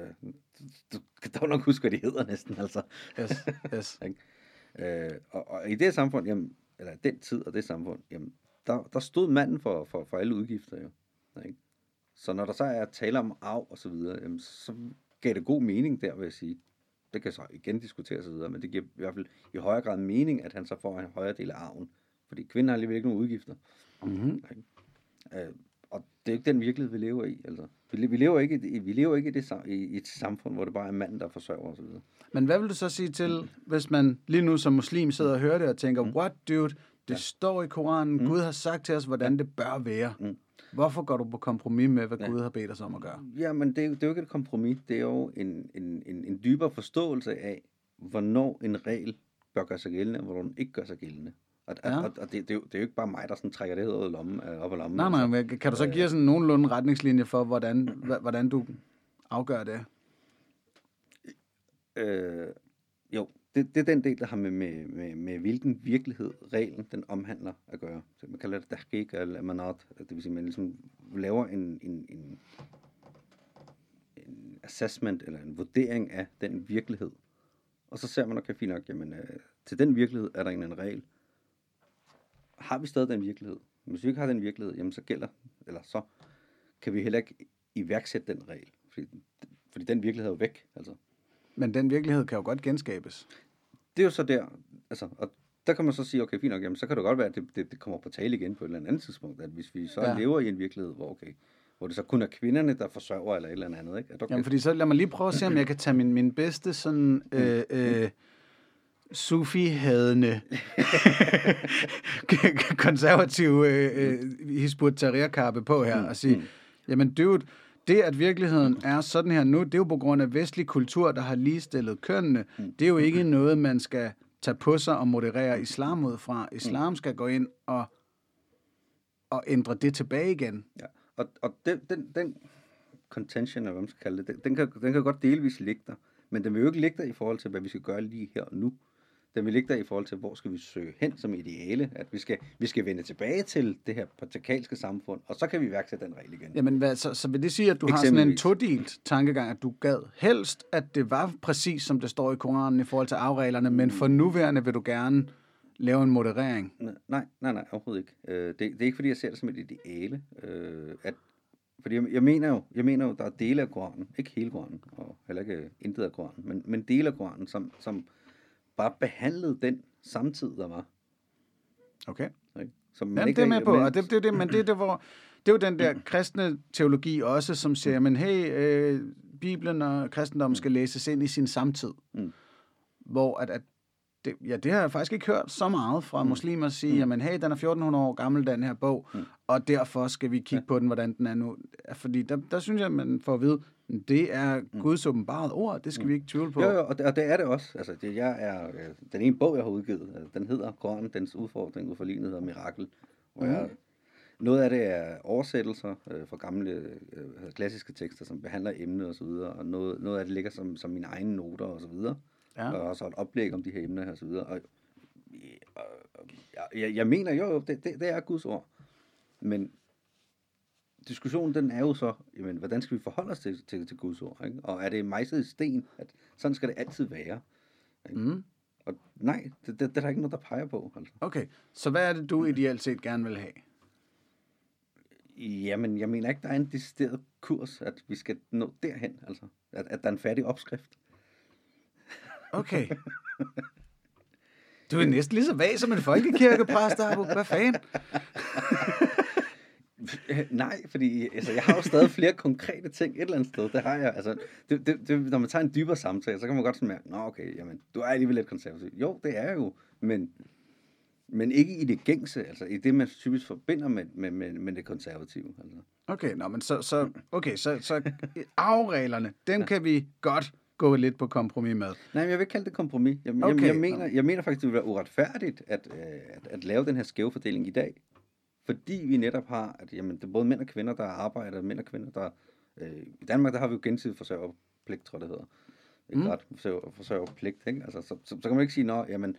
du, du kan dog nok huske, hvad de hedder næsten, altså. Yes, yes. [laughs] Ikke? Øh, og, og i det samfund, jamen, eller den tid og det samfund, jamen, der, der stod manden for, for, for alle udgifter jo. Ikke? Så når der så er tale om arv og så videre, jamen, så gav det god mening der, vil jeg sige. det kan så igen diskuteres osv., men det giver i hvert fald i højere grad mening, at han så får en højere del af arven. Fordi kvinden har alligevel ikke nogen udgifter. Mm-hmm. Øh, og det er jo ikke den virkelighed, vi lever i. Altså. Vi, vi lever ikke, i, vi lever ikke i, det, i, i et samfund, hvor det bare er manden, der forsørger osv. Men hvad vil du så sige til, hvis man lige nu som muslim sidder og hører det og tænker, Mm. what dude, det står i Koranen, Gud har sagt til os, hvordan det bør være. Mm. Hvorfor går du på kompromis med, hvad Ja. Gud har bedt os om at gøre? Ja, men det er, jo- det er jo ikke et kompromis. Det er jo en, en, en, en dybere forståelse af, hvornår en regel bør gøre sig gældende, og hvornår den ikke gør sig gældende. Og, Ja. og, og det, det, er jo, det er jo ikke bare mig, der sådan trækker det ud af lommen, øh, op af lommen. Nej, nej, men kan du så give os en nogenlunde retningslinje for, hvordan, hvordan du afgør det? Øh, jo, det, det er den del, der har med, med, med, med hvilken virkelighed reglen den omhandler at gøre. Så man kalder det tahqiq eller amanat, det vil sige, man ligesom laver en, en, en, en assessment eller en vurdering af den virkelighed. Og så ser man, okay, fint nok, jamen, øh, til den virkelighed er der en anden regel. Har vi stadig den virkelighed? Hvis vi ikke har den virkelighed, jamen så gælder, eller så kan vi heller ikke iværksætte den regel. Fordi, fordi den virkelighed er jo væk, altså. Men den virkelighed kan jo godt genskabes det er jo så der, altså, og der kan man så sige, okay, fint nok, jamen, så kan det godt være, at det, det, det kommer på tale igen på et eller andet tidspunkt, at hvis vi så Ja. lever i en virkelighed, hvor, okay, hvor det så kun er kvinderne, der forsørger eller et eller andet, ikke? At, okay, Jamen, fordi så lad mig lige prøve at se, om jeg kan tage min, min bedste sådan... Øh, øh, sufi-hadende [laughs] konservativ øh, øh, Tahrir-kappe på her og sige, jamen dude, det at virkeligheden er sådan her nu, det er jo på grund af vestlig kultur, der har ligestillet kønnene. Det er jo ikke noget, man skal tage på sig og moderere islam ud fra. Islam skal gå ind og, og ændre det tilbage igen. Ja. Og, og den, den, den contention, eller hvad man skal kalde det, den, den, kan, den kan godt delvis ligge der. Men den vil jo ikke ligge der i forhold til, hvad vi skal gøre lige her og nu. Den vil ligge der i forhold til, hvor skal vi søge hen som ideale. At vi skal, vi skal vende tilbage til det her patriarkalske samfund, og så kan vi iværksætte den regel igen. Jamen, hvad, så, så vil det sige, at du har sådan en todelt tankegang, at du gad helst, at det var præcis, som det står i Koranen i forhold til afreglerne, men for nuværende vil du gerne lave en moderering. Nej, nej, nej, overhovedet ikke. Øh, det, det er ikke, fordi jeg ser det som et ideale. Øh, at, fordi jeg, jeg, mener jo, jeg mener jo, der er dele af Koranen, ikke hele Koranen, og heller ikke intet af Koranen, men, men dele af Koranen, som, som bare behandlede den samtid, der var. Okay. Ikke? Som Jamen, det er med på, og det, det, det, men det, er det, hvor, det er jo den der [clears throat] kristne teologi også, som siger, men hey, øh, Bibelen og kristendommen skal læses ind i sin samtid. Mm. Hvor at, at det, ja, det har jeg faktisk ikke hørt så meget fra muslimer sige, mm. jamen hey, den er 1400 år gammel, den her bog, mm. og derfor skal vi kigge ja. på den, hvordan den er nu. Fordi der, der synes jeg, man får at vide, det er Guds åbenbarede ord, det skal mm. vi ikke tvivle på. Jo, jo, og det, og det er det også. Altså, det, jeg er, øh, den ene bog, jeg har udgivet, øh, den hedder Koranen, dens udfordring ud for lignende hedder Mirakel. Hvor Mhm. jeg, noget af det er oversættelser øh, fra gamle øh, klassiske tekster, som behandler emnet og så videre, og noget, noget af det ligger som, som mine egne noter og så videre. Ja. Og også et oplæg om de her emner her og så videre. Og, og, og jeg, jeg, jeg mener jo, jo, det, det, det er Guds ord. Men diskussionen, den er jo så, jamen, hvordan skal vi forholde os til, til, til Guds ord? Ikke? Og er det mejslet i sten, at sådan skal det altid være? Ikke? Mm. Og nej, det, det, det er der ikke noget, der peger på. Altså. Okay, så hvad er det, du ideelt set gerne vil have? Jamen, jeg mener ikke, der er en decideret kurs, at vi skal nå derhen. Altså, at, at der er en færdig opskrift. Okay. [laughs] Du er næsten lige så vag som en folkekirkepræst, Abu. Hvad fanden? [laughs] Nej, fordi altså, jeg har jo stadig flere konkrete ting et eller andet sted. Det har jeg. Altså, det, det, det, når man tager en dybere samtale, så kan man godt sådan mærke, nå okay, jamen, du er alligevel lidt konservativ. Jo, det er jeg jo, men, men ikke i det gængse, altså i det, man typisk forbinder med, med, med, med det konservative. Altså. Okay, nå, men så, så, okay, så, så afreglerne, dem kan vi godt gå lidt på kompromis med. Nej, men jeg vil ikke kalde det kompromis. Jeg, Okay. okay. jeg, jeg, mener, jeg mener faktisk, det vil være uretfærdigt at, øh, at, at lave den her skæve fordeling i dag. Fordi vi netop har, at jamen, det er både mænd og kvinder, der arbejder, mænd og kvinder, der... Øh, I Danmark, der har vi jo gensidig forsørgerpligt, tror jeg, det hedder. Ikke Mm. ret forsørger, forsørgerpligt, ikke? Altså, så, så, så, kan man ikke sige, nå, jamen,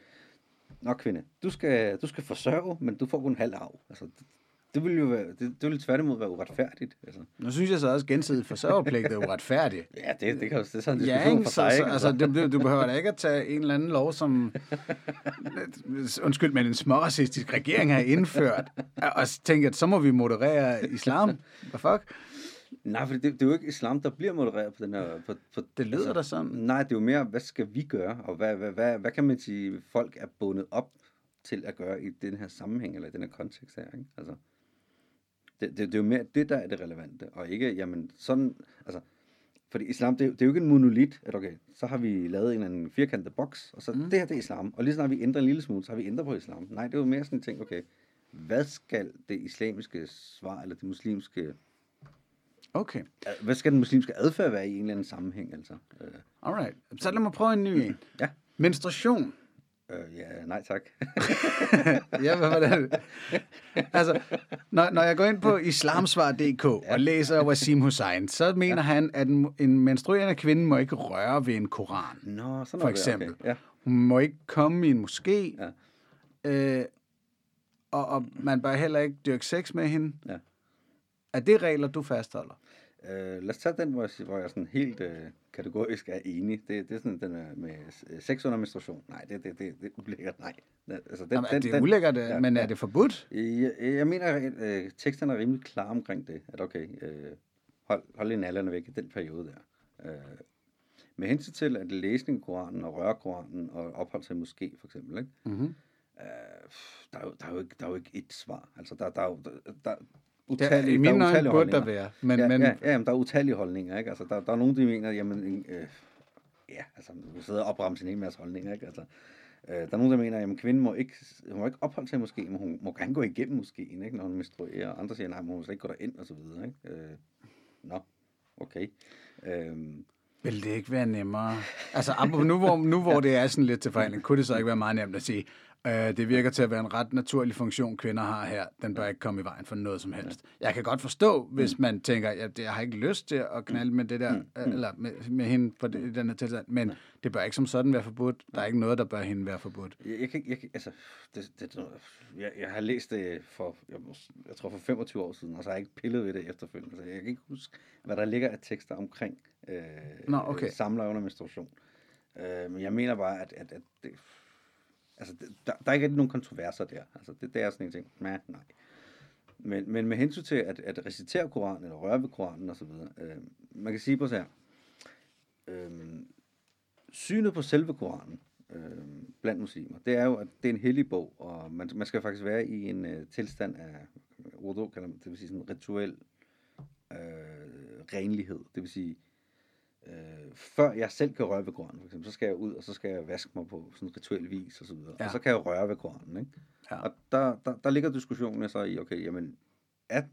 nå kvinde, du skal, du skal forsørge, men du får kun halv arv. Altså, det, det vil jo være, det, det vil tværtimod være uretfærdigt. Altså. Nu synes jeg så også, at gensidig forsørgerpligt er uretfærdigt. [laughs] Ja, det, det, kan det er sådan en Ja, diskussion ikke? for sig. så, ikke? altså, du, du behøver da ikke at tage en eller anden lov, som [laughs] undskyld, men en småracistisk regering har indført, og tænke, at så må vi moderere islam. Hvad fuck? Nej, for det, det er jo ikke islam, der bliver modereret på den her... På, på, Det lyder altså, da sådan. Nej, det er jo mere, hvad skal vi gøre, og hvad, hvad, hvad, hvad kan man sige, folk er bundet op til at gøre i den her sammenhæng, eller i den her kontekst her, ikke? Altså, det, det, det er jo mere det, der er det relevante, og ikke, jamen, sådan, altså, fordi islam, det, er jo- det er jo ikke en monolit, at okay, så har vi lavet en eller anden firkantet boks, og så mm. det her, det er islam, og lige snart vi ændrer en lille smule, så har vi ændret på islam. Nej, det er jo mere sådan en ting, okay, hvad skal det islamiske svar, eller det muslimske, Okay, hvad skal den muslimske adfærd være i en eller anden sammenhæng, altså? Øh, alright. Så lad mig prøve en ny en. ja, Menstruation. Øh, ja, nej tak. [laughs] Ja, hvad var det? Altså, når, når jeg går ind på islamsvar.dk [laughs] og læser Wasim Hussein, så mener han, at en, en menstruerende kvinde må ikke røre ved en koran. Nå, sådan For eksempel. Okay. Ja. Hun må ikke komme i en moské, Ja. øh, og, og man bør heller ikke dyrke sex med hende. Ja. Er det regler, du fastholder? Øh, lad os tage den, hvor jeg, hvor jeg sådan helt øh, kategorisk er enig. Det, det er sådan den med, med øh, sex under menstruation. Nej, det, det, det, det er ulækkert. Nej. Den- Altså, den, Jamen, er det er ulækkert, ja, men er det forbudt? Jeg, jeg mener, at øh, teksterne er rimelig klare omkring det. At okay, øh, hold, hold en alderne væk i den periode der. Øh, med hensyn til at læse en Koranen og røre Koranen og opholde sig i moské for eksempel, ikke? Mm-hmm. Øh, der, er jo, der, er jo ikke, der er jo ikke et svar. Altså, der, der, er jo- der, der, Ja, utallige, I mine der er øjne utallige burde der være. Men, ja, men, ja, ja, jamen, der er utallige holdninger, ikke? Altså, der, der er nogen, der mener, jamen, øh, ja, altså, du sidder og opremser en hel masse holdninger, ikke? Altså, øh, der er nogen, der mener, jamen, kvinden må ikke, hun må ikke opholde sig måske, men hun må gerne gå igennem moskeen, ikke? Når hun menstruerer. Andre siger, nej, men hun må slet ikke gå derind, og så videre, ikke? Øh, nå, okay. Øh, Vil det ikke være nemmere? Altså, nu hvor, nu hvor det er sådan lidt til forhandling, kunne det så ikke være meget nemt at sige, øh, det virker til at være en ret naturlig funktion, kvinder har her. Den bør ikke komme i vejen for noget som helst. Jeg kan godt forstå, hvis Mm. man tænker, det, jeg har ikke lyst til at knalde med det der, øh, eller med, med hende på det, den her tilstand, men det bør ikke som sådan være forbudt. Der er ikke noget, der bør hende være forbudt. Jeg, kan, jeg, altså, det, det, jeg, jeg har læst det for, jeg, jeg tror for 25 år siden, og så har jeg ikke pillet ved det efterfølgende. Så jeg kan ikke huske, hvad der ligger af tekster omkring øh, Nå, okay. samler under menstruation. Øh, men jeg mener bare, at, at, at det, altså, der, der er ikke rigtig nogen kontroverser der. Altså, det, det er sådan en ting. Nej, nej. Men, men med hensyn til at, at recitere Koranen, eller røre ved Koranen osv., øh, man kan sige på så her, øh, synet på selve Koranen øh, blandt muslimer, det er jo, at det er en hellig bog, og man, man skal faktisk være i en øh, tilstand af, wudu, kalder man, det vil sige sådan rituel øh, renlighed. Det vil sige, øh, før jeg selv kan røre ved Koranen, for eksempel, så skal jeg ud, og så skal jeg vaske mig på sådan rituel vis og så videre. Ja. Og så kan jeg røre ved Koranen, ikke? Ja. Og der, der, der ligger diskussionen så i, okay, jamen, at,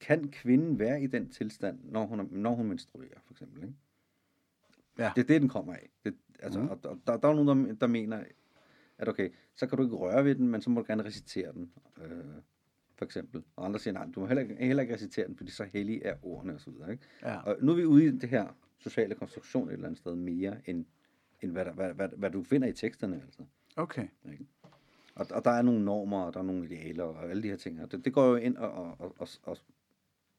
kan kvinden være i den tilstand, når hun, når hun menstruerer, for eksempel, ikke? Ja. Det er det, den kommer af. Det, altså, mm. og der, der, der er nogen, der, der mener, at okay, så kan du ikke røre ved den, men så må du gerne recitere den, øh, for eksempel. Og andre siger, nej, du må heller, ikke- heller ikke recitere den, fordi så hellige er ordene og så videre. Ikke? Ja. Og nu er vi ude i det her sociale konstruktion et eller andet sted mere, end, end hvad, der, hvad, hvad, hvad du finder i teksterne. Altså. Okay. Ikke? Og, og der er nogle normer, og der er nogle idealer, og alle de her ting her. Det, det går jo ind og, og, og, og, og,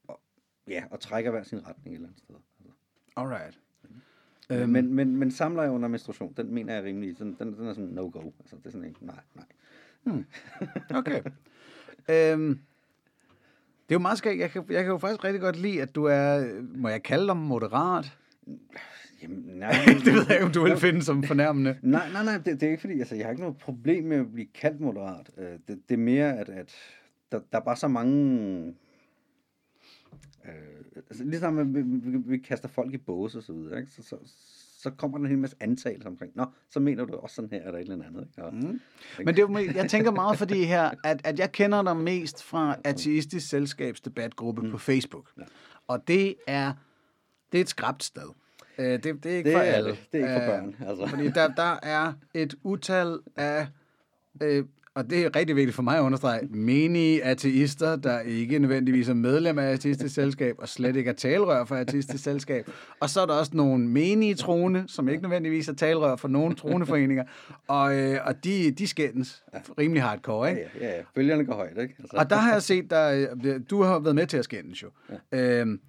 og, ja, og trækker hver sin retning et eller andet sted. Altså. Alright. Øhm. Men, men, men samler under menstruation, den mener jeg rimelig, den, den, den er sådan no-go. Altså, det er sådan en, nej, nej. Okay. øhm, det er jo meget skægt. Jeg kan, jeg kan jo faktisk rigtig godt lide, at du er, må jeg kalde dig moderat? Jamen, nej, [laughs] det ved jeg ikke, om du vil finde som fornærmende. [laughs] Nej, nej, nej, det, det er ikke fordi, altså, jeg har ikke noget problem med at blive kaldt moderat. Øh, Det, det er mere, at, at der, der er bare så mange... Øh, altså, ligesom at vi, vi, vi kaster folk i båse og så videre, ikke? Så, så, så kommer der en hel masse antagelser omkring, nå, så mener du også sådan her, eller et eller andet, ikke? Og, mm. Men det er, jeg tænker meget fordi her, at, at jeg kender dig mest fra Ateistisk Selskabs debatgruppe mm. på Facebook. Ja. Og det er, det er et skræbt sted. Øh, Det, det er ikke Det for er alle. det. Det er ikke for Øh, børn, altså. Fordi der, der er et utal af, øh, og det er rigtig vigtigt for mig at understrege, menige ateister, der ikke nødvendigvis er medlem af Ateistisk Selskab, og slet ikke er talerør for Ateistisk Selskab. Og så er der også nogle menige troende, som ikke nødvendigvis er talerør for nogle troendeforeninger, og, øh, og de, de skændes rimelig hardcore, ikke? Ja, ja, ja. Bølgerne går højt, ikke? Altså, Og der har jeg set dig, øh, du har været med til at skændes jo. Ja. Øhm,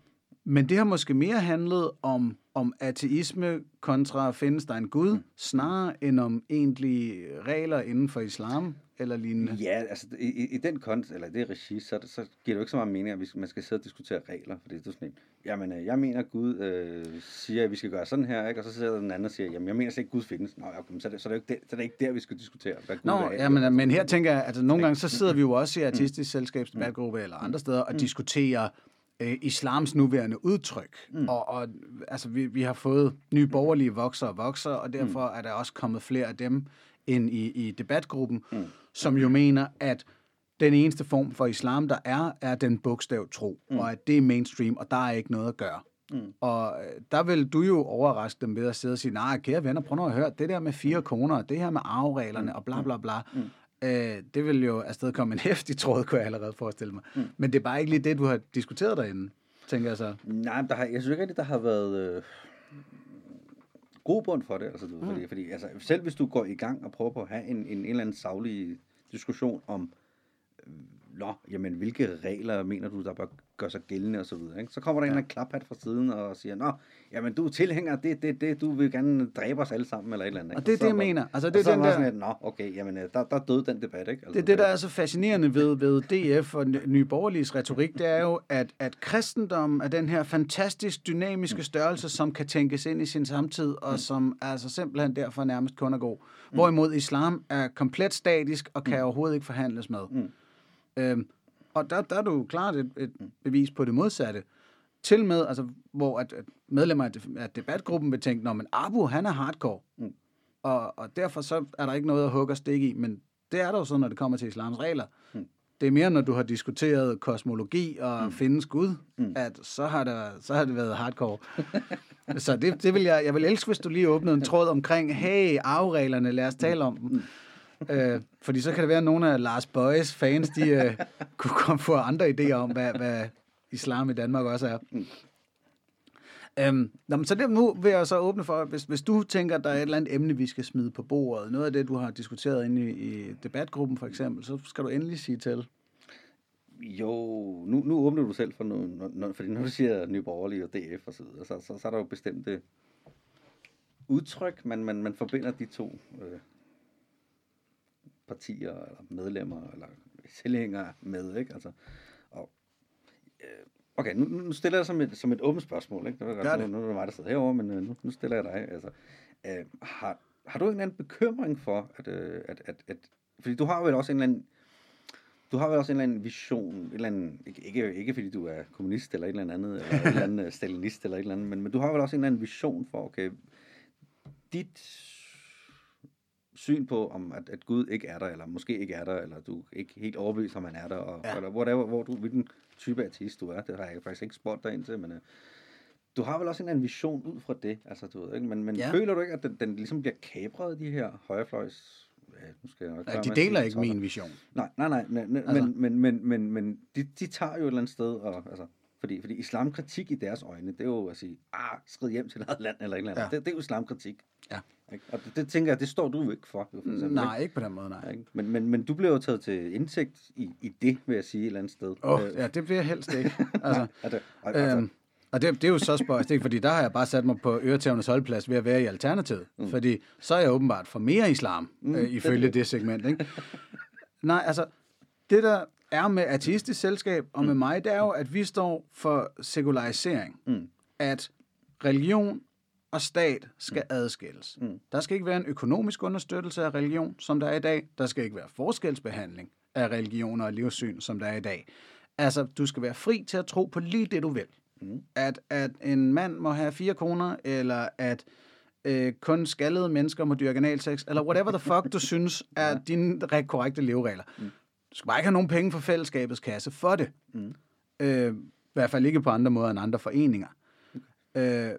Men det har måske mere handlet om, om ateisme kontra findes der en Gud, mm. snarere end om egentlige regler inden for islam eller lignende. Ja, altså i, i, den kontekst, eller det regi, så, så giver det jo ikke så meget mening, at vi, man skal sidde og diskutere regler, fordi det er sådan en, jamen øh, jeg mener, at Gud øh, siger, at vi skal gøre sådan her, ikke? og så sidder den anden og siger, jamen jeg mener slet ikke, at Gud findes. Nå, okay, så, er det, så, er det ikke der, så er det ikke der, vi skal diskutere, hvad Gud Nå, er. ja, men, men her tænker jeg, altså nogle gange så sidder vi jo også i artistisk selskabsdebatgruppe eller andre steder og diskuterer øh, islams nuværende udtryk. Mm. Og, og altså, vi, vi har fået nye borgerlige vokser og vokser, og derfor er der også kommet flere af dem ind i, i debatgruppen, mm. som jo mener, at den eneste form for islam, der er, er den bogstav tro, mm. og at det er mainstream, og der er ikke noget at gøre. Mm. Og øh, der vil du jo overraske dem ved at sidde og sige, nej, kære venner, prøv nu at høre, det der med fire koner, det her med arvereglerne, mm. og bla bla bla, mm. Øh, det vil jo afsted komme en [laughs] hæftig tråd, kunne jeg allerede forestille mig. Mm. Men det er bare ikke lige det, du har diskuteret derinde, tænker jeg så. Nej, der har, jeg synes ikke rigtig, der har været... Øh god bund for det. Altså, du, mm. fordi, fordi, altså, selv hvis du går i gang og prøver på at have en, en, en eller anden savlig diskussion om, øh, nå, jamen, hvilke regler mener du, der bør gøre sig gældende og så videre, ikke? så kommer der ja. en eller klaphat fra siden og siger, nå, jamen, du er tilhænger, det, det, det, du vil gerne dræbe os alle sammen, eller et eller andet. Ikke? Og det er det, jeg mener. Altså, det er den der... Sådan, at, nå, okay, jamen, øh, der, der døde den debat, ikke? Altså, det er det, der er så fascinerende ved, ved DF og Nye Borgerliges retorik, det er jo, at, at kristendom er den her fantastisk dynamiske størrelse, som kan tænkes ind i sin samtid, og mm. som altså simpelthen derfor nærmest kun er god. Hvorimod islam er komplet statisk og kan overhovedet ikke forhandles med. Mm. Øhm, og der, der er du klart et, et bevis på det modsatte. Til med, altså, hvor at, at medlemmer af debatgruppen vil tænke, men Abu, han er hardcore. Mm. Og, og derfor så er der ikke noget at hugge og stikke i, men det er der jo så, når det kommer til islams regler. Mm. Det er mere, når du har diskuteret kosmologi og mm. findes Gud, mm. at så har, der, så har det været hardcore. [laughs] så det, det vil jeg, jeg vil elske, hvis du lige åbnede en tråd omkring, hey, arvereglerne, lad os tale om dem. Mm øh, fordi så kan det være, at nogle af Lars Bøjes fans, de øh, kunne komme få andre idéer om, hvad, hvad islam i Danmark også er. Mm. Øhm, nå, så det, nu vil jeg så åbne for, hvis, hvis du tænker, at der er et eller andet emne, vi skal smide på bordet, noget af det, du har diskuteret inde i, i debatgruppen for eksempel, så skal du endelig sige til. Jo, nu, nu åbner du selv for noget, når, når, fordi når du siger Nye Borgerlige og DF og så videre, så, så, så er der jo bestemte øh, udtryk, man, man, man forbinder de to øh, partier, eller medlemmer, eller tilhængere med, ikke? Altså, og, øh, okay, nu, nu stiller jeg som et, som et åbent spørgsmål, ikke? Det var, det. Nu, nu er det mig, der sidder herovre, men øh, nu, nu stiller jeg dig. Altså, øh, har, har du en eller anden bekymring for, at, øh, at, at, at, fordi du har vel også en eller anden, du har vel også en eller anden vision, en eller anden, ikke, ikke, ikke fordi du er kommunist eller et eller andet, eller et eller andet stalinist eller et eller andet, men, men du har vel også en eller anden vision for, okay, dit syn på, om at, at Gud ikke er der, eller måske ikke er der, eller du er ikke helt overbevist, om han er der, og, ja. eller whatever, hvor du, hvilken type artist du er. Det har jeg faktisk ikke spurgt dig ind til, men uh, du har vel også en anden vision ud fra det, altså du ved, ikke? Men, men ja. føler du ikke, at den, den ligesom bliver kabret, de her højrefløjs ja, nu skal jeg ja, de deler ikke min vision. Nej, nej, nej, men, altså. men, men, men, men, men de, de tager jo et eller andet sted, og, altså, fordi, fordi islamkritik i deres øjne, det er jo at sige, ah, skrid hjem til et land, eller et eller andet. Ja. Det, det er jo islamkritik. Ja. Ikke? Og det, det tænker jeg, det står du jo ikke for. for eksempel, nej, ikke? ikke på den måde, nej. Ikke? Men, men, men du bliver jo taget til indsigt i, i det, vil jeg sige, et eller andet sted. Åh, oh, ja, det bliver jeg helst ikke. [laughs] altså, altså, altså, øhm, og det, det er jo så spørgsmålet, ikke? fordi der har jeg bare sat mig på øretævnes holdplads ved at være i Alternativet. Mm. Fordi så er jeg åbenbart for mere islam, mm, øh, ifølge det, det segment. Ikke? Nej, altså, det der er med ateistisk selskab og med mm. mig, det er jo, at vi står for sekularisering. Mm. At religion og stat skal mm. adskilles. Mm. Der skal ikke være en økonomisk understøttelse af religion, som der er i dag. Der skal ikke være forskelsbehandling af religioner og livssyn, som der er i dag. Altså, du skal være fri til at tro på lige det, du vil. Mm. At, at en mand må have fire koner, eller at øh, kun skaldede mennesker må dyrke analsex, eller whatever the fuck, du [laughs] synes er dine korrekte leveregler. Mm. Skal bare ikke have nogen penge fra fællesskabets kasse for det. Mm. Øh, I hvert fald ikke på andre måder end andre foreninger. Okay. Øh,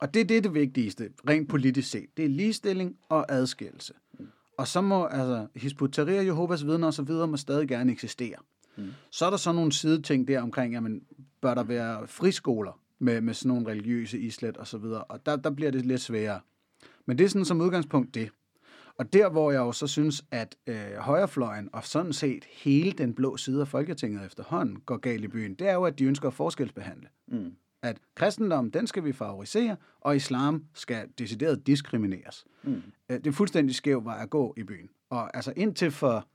og det er det, det vigtigste, rent politisk set. Det er ligestilling og adskillelse. Mm. Og så må, altså, Hisbutaria, Jehovas vidner og så videre, må stadig gerne eksistere. Mm. Så er der så nogle sideting der omkring, jamen, bør der være friskoler med, med sådan nogle religiøse islet og så videre, og der, der bliver det lidt sværere. Men det er sådan som udgangspunkt det. Og der, hvor jeg jo så synes, at øh, højrefløjen og sådan set hele den blå side af Folketinget efterhånden går galt i byen, det er jo, at de ønsker at forskelsbehandle. Mm. At kristendom, den skal vi favorisere, og islam skal decideret diskrimineres. Mm. Øh, Det er fuldstændig skæv vej at gå i byen. Og altså indtil for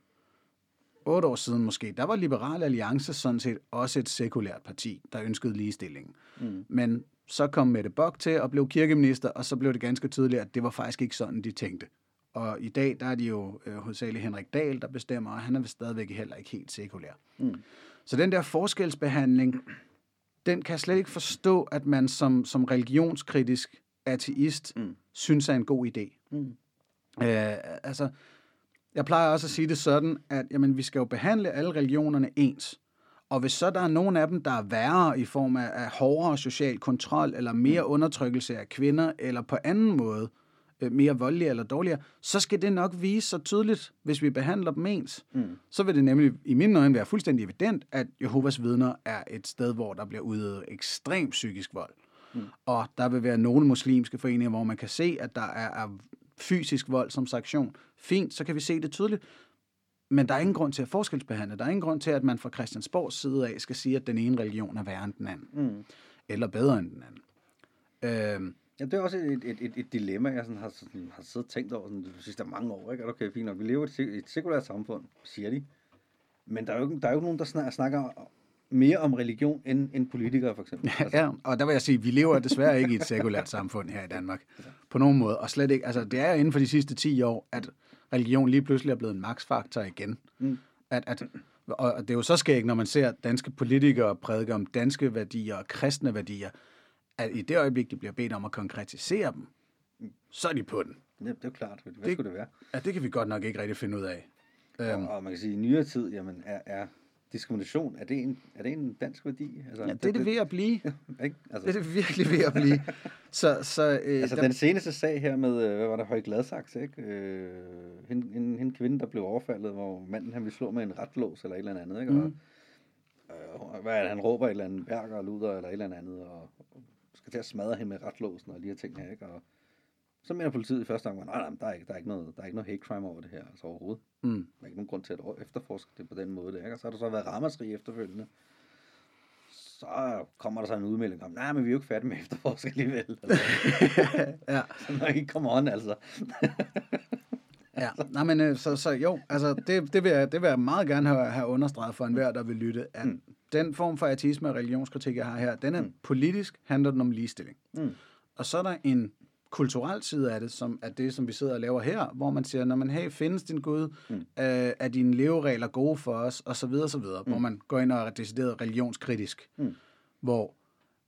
otte år siden måske, der var Liberal Alliance sådan set også et sekulært parti, der ønskede ligestilling. Mm. Men så kom Mette Bock til og blev kirkeminister, og så blev det ganske tydeligt, at det var faktisk ikke sådan, de tænkte. Og i dag, der er de jo øh, hovedsageligt Henrik Dahl, der bestemmer, og han er stadigvæk heller ikke helt sekulær. Mm. Så den der forskelsbehandling, den kan jeg slet ikke forstå, at man som, som religionskritisk ateist Mm. synes er en god idé. Mm. Øh, altså, jeg plejer også at sige det sådan, at jamen, vi skal jo behandle alle religionerne ens. Og hvis så der er nogen af dem, der er værre i form af, af hårdere social kontrol, eller mere undertrykkelse af kvinder, eller på anden måde øh, mere voldelige eller dårligere, så skal det nok vise sig tydeligt, hvis vi behandler dem ens. Mm. Så vil det nemlig i mine øjne være fuldstændig evident, at Jehovas vidner er et sted, hvor der bliver udøvet ekstrem psykisk vold. Mm. Og der vil være nogle muslimske foreninger, hvor man kan se, at der er, er fysisk vold som sanktion. Fint, så kan vi se det tydeligt. Men der er ingen grund til at forskelsbehandle. Der er ingen grund til, at man fra Christiansborgs side af skal sige, at den ene religion er værre end den anden. Mm. Eller bedre end den anden. Øhm, Ja, det er også et, et, et, et dilemma, jeg sådan har, sådan, har siddet og tænkt over sådan, de sidste mange år. Ikke? Okay, fint nok. Vi lever i et, et sekulært samfund, siger de. Men der er jo ikke, der er jo ikke nogen, der snakker, snakker mere om religion end, end politikere, for eksempel. [laughs] Altså, Ja, og der vil jeg sige, at vi lever desværre ikke i et sekulært samfund her i Danmark. På nogen måde. Og slet ikke, altså det er inden for de sidste 10 år, at religion lige pludselig er blevet en maksfaktor igen. Mm. At, at, og det er jo så skægt, når man ser danske politikere prædike om danske værdier og kristne værdier, at i det øjeblik, de bliver bedt om at konkretisere dem, så er de på den. Ja, det er jo klart. Hvad Det- skulle det være? Ja, det kan vi godt nok ikke rigtig finde ud af. Øhm, Og, og man kan sige, at i nyere tid, jamen, er, er diskrimination, er det, en, er det en dansk værdi? Altså, ja, det er det ved at blive. [laughs] Ikke? Altså, Det er det virkelig ved at blive. Så, så, øh, [laughs] Altså der- den seneste sag her med, øh, hvad var det, Høje Gladsaxe, ikke? Øh, hende, hende, hende kvinde, der blev overfaldet, hvor manden han ville slå med en retlås eller et eller andet, ikke? Og, Mhm. øh, hvad er det, han råber et eller andet værker og luder eller et eller andet, og, og skal til at smadre hende med retlåsen og de her ting her, ikke? Og så mener politiet i første omgang, nej, nej, der er ikke, der er ikke noget, der er ikke noget hate crime over det her, altså overhovedet. mm. Der er ikke nogen grund til at efterforske det på den måde, det ikke? Og så har der så været ramaskrig efterfølgende. Så kommer der så en udmelding om, nej, men vi er jo ikke færdige med at efterforske alligevel. Altså, [laughs] ja. [laughs] Nej, come on, altså. Ja, nej, men øh, så, så jo, altså det, det, vil jeg, det vil jeg meget gerne have, have understreget for enhver, der vil lytte, at mm. Den form for ateisme og religionskritik, jeg har her, den er mm. politisk, handler den om ligestilling. Mm. Og så er der en kulturel side af det, som er det, som vi sidder og laver her, hvor man siger, når man, hey, findes din Gud, mm. øh, er dine leveregler gode for os, og så videre, så videre, mm. hvor man går ind og er decideret religionskritisk. Mm. Hvor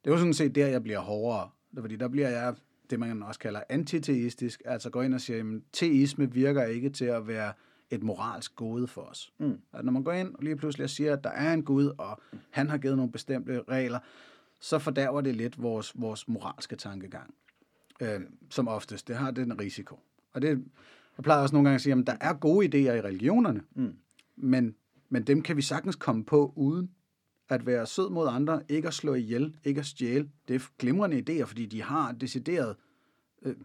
det er jo sådan set der, jeg bliver hårdere. Det er, fordi der bliver jeg det, man også kalder antiteistisk, altså går ind og siger, at teisme virker ikke til at være et moralsk gode for os. Mm. At når man går ind og lige pludselig siger, at der er en Gud, og han har givet nogle bestemte regler, så fordærver det lidt vores, vores moralske tankegang. Øh, som oftest. Det har den risiko. Og det, jeg plejer også nogle gange at sige, at der er gode idéer i religionerne, Mm. men, men dem kan vi sagtens komme på uden at være sød mod andre, ikke at slå ihjel, ikke at stjæle. Det er glimrende idéer, fordi de har decideret øh,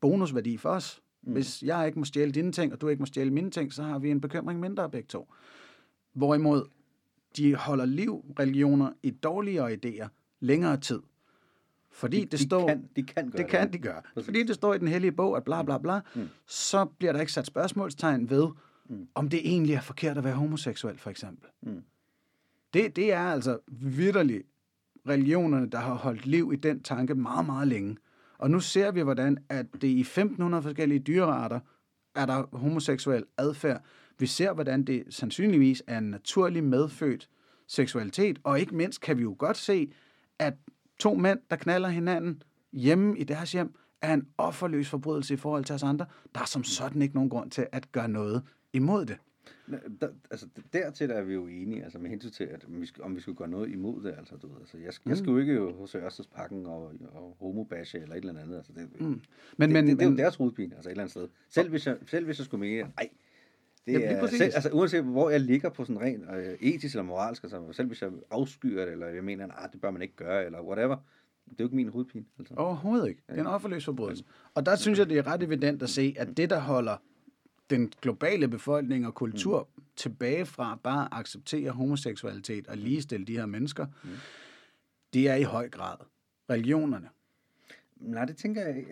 bonusværdi for os. Mm. Hvis jeg ikke må stjæle dine ting, og du ikke må stjæle mine ting, så har vi en bekymring mindre begge to. Hvorimod de holder liv, religioner, i dårligere idéer længere tid. Fordi De, det de står... Kan, de kan gøre Det kan de gøre. Præcis. Fordi det står i den hellige bog, at bla bla bla, mm. så bliver der ikke sat spørgsmålstegn ved, mm. om det egentlig er forkert at være homoseksuel, for eksempel. Mm. Det, det er altså vidderligt religionerne, der har holdt liv i den tanke meget, meget længe. Og nu ser vi, hvordan at det i 1500 forskellige dyrearter er der homoseksuel adfærd. Vi ser, hvordan det sandsynligvis er en naturlig medfødt seksualitet, og ikke mindst kan vi jo godt se, at to mænd, der knaller hinanden hjemme i deres hjem, er en offerløs forbrydelse i forhold til os andre. Der er som sådan ikke nogen grund til at gøre noget imod det. Der, altså, dertil er vi jo enige, altså med hensyn til, at om vi, skal, om vi skulle gøre noget imod det, altså du ved, altså, jeg, jeg skal jo ikke jo hos Ørsteds Pakken og, og homobashe eller et eller andet, altså det, mm. Men, det, men, det, det, er jo deres hovedpine, altså et eller andet sted. Selv hvis jeg, selv hvis jeg skulle mene, nej, det Jamen, er, selv, altså uanset hvor jeg ligger på sådan rent øh, etisk eller moralsk, altså selv hvis jeg afskyer det, eller jeg mener, at det bør man ikke gøre, eller whatever, det er jo ikke min hovedpine. Altså. Overhovedet ikke. Det er en offerløs forbrydelse. Og der synes jeg, det er ret evident at se, at det, der holder den globale befolkning og kultur mm. tilbage fra bare at acceptere homoseksualitet og ligestille de her mennesker, mm. det er i høj grad religionerne. Nej, det tænker jeg...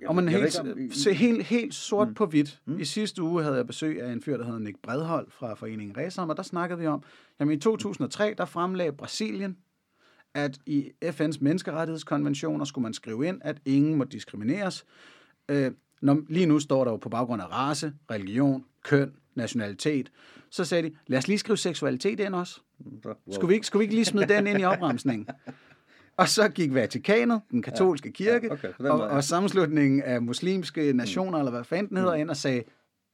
jeg, og man helt, ikke, om- se helt, helt sort Mm. mm. på hvidt. Mm. Mm. I sidste uge havde jeg besøg af en fyr, der hedder Nick Bredhold fra Foreningen Ræsam, og der snakkede vi om, jamen i 2003, der fremlagde Brasilien, at i FN's menneskerettighedskonventioner skulle man skrive ind, at ingen må diskrimineres. Øh, når, lige nu står der jo på baggrund af race, religion, køn, nationalitet. Så sagde de, lad os lige skrive seksualitet ind også. Så, wow. Skulle vi, ikke, skulle vi ikke lige smide den ind i opremsningen? Og så gik Vatikanet, den katolske kirke, Ja, okay, og, og sammenslutningen af muslimske nationer, eller hvad fanden den hedder, ind og sagde,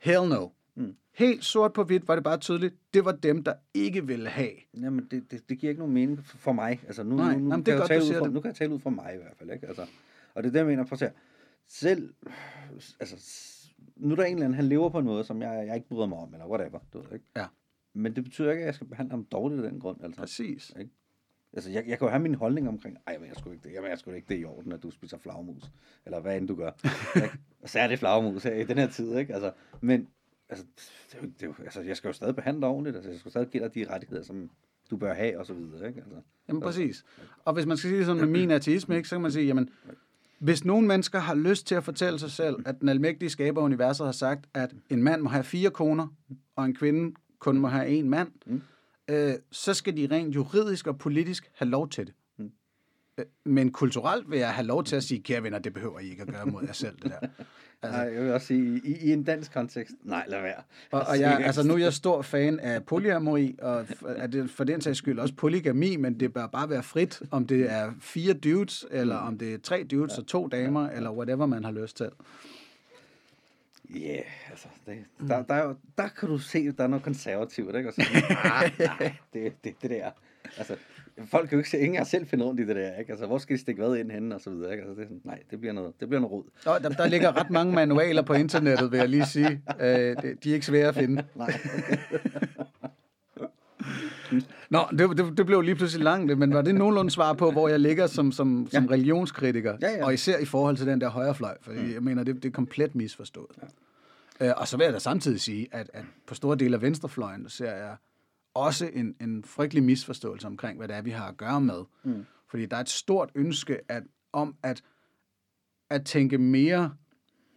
hell no. Mm. Helt sort på hvidt var det bare tydeligt, det var dem, der ikke ville have. Jamen, det, det, det giver ikke nogen mening for mig. Altså, nu, Nej, nu, nu, jamen, det kan jeg godt, tale ud fra, det. nu kan jeg tale ud fra mig i hvert fald. Ikke? Altså, og det er det, jeg mener. Prøv at. Selv, altså, nu er der en eller anden, han lever på en måde, som jeg, jeg ikke bryder mig om, eller whatever. Du ved, ikke? Ja. Men det betyder ikke, at jeg skal behandle ham dårligt af den grund. Altså. Præcis. Altså, jeg, jeg kan jo have min holdning omkring, ej, men jeg skulle ikke det, jamen, jeg skulle ikke det i orden, at du spiser flagermus, eller hvad end du gør. [laughs] ikke? Det flagermus her i den her tid, ikke? Altså, men, altså, det er jo, det er jo, altså, jeg skal jo stadig behandle dig ordentligt, altså, jeg skal stadig give dig de rettigheder, som du bør have, og så videre, ikke? Altså, Jamen præcis. Og hvis man skal sige det sådan med [clears throat] min ateisme, ikke, så kan man sige, jamen, hvis nogle mennesker har lyst til at fortælle sig selv, at den almægtige skaber af universet har sagt, at en mand må have fire koner, og en kvinde kun må have en mand, Mm. øh, så skal de rent juridisk og politisk have lov til det. Øh, Men kulturelt vil jeg have lov til at sige, kære venner, det behøver I ikke at gøre mod jer selv, det der. [laughs] altså, jeg vil også sige, i, i en dansk kontekst, nej, lad være. Og, og [laughs] jeg, altså nu er jeg stor fan af polyamori, og er det for den sags skyld også polygami, men det bør bare være frit, om det er fire dudes, eller om det er tre dudes og to damer, eller whatever man har lyst til. Ja, yeah, altså, det, der, der, er der kan du se, at der er noget konservativt, ikke? Og så, [laughs] ah, nej, det, det, det der. Altså, folk kan jo ikke se, ingen har selv finde rundt i det der, ikke? Altså, hvor skal de stikke hvad ind henne, og så videre, ikke? Altså, det er sådan, nej, det bliver noget, det bliver noget rod. Og der, der ligger ret mange manualer på internettet, vil jeg lige sige. Øh, de er ikke svære at finde. [laughs] Nej, Nå, det, det, det blev lige pludselig langt, men var det nogenlunde svar på, hvor jeg ligger som, som, som Ja. religionskritiker? Ja, ja. Og især i forhold til den der højrefløj, for jeg mener, det, det er komplet misforstået. Ja. Øh, og så vil jeg da samtidig sige, at, at på store dele af venstrefløjen ser jeg også en, en frygtelig misforståelse omkring, hvad det er, vi har at gøre med. Mm. Fordi der er et stort ønske at, om at, at tænke mere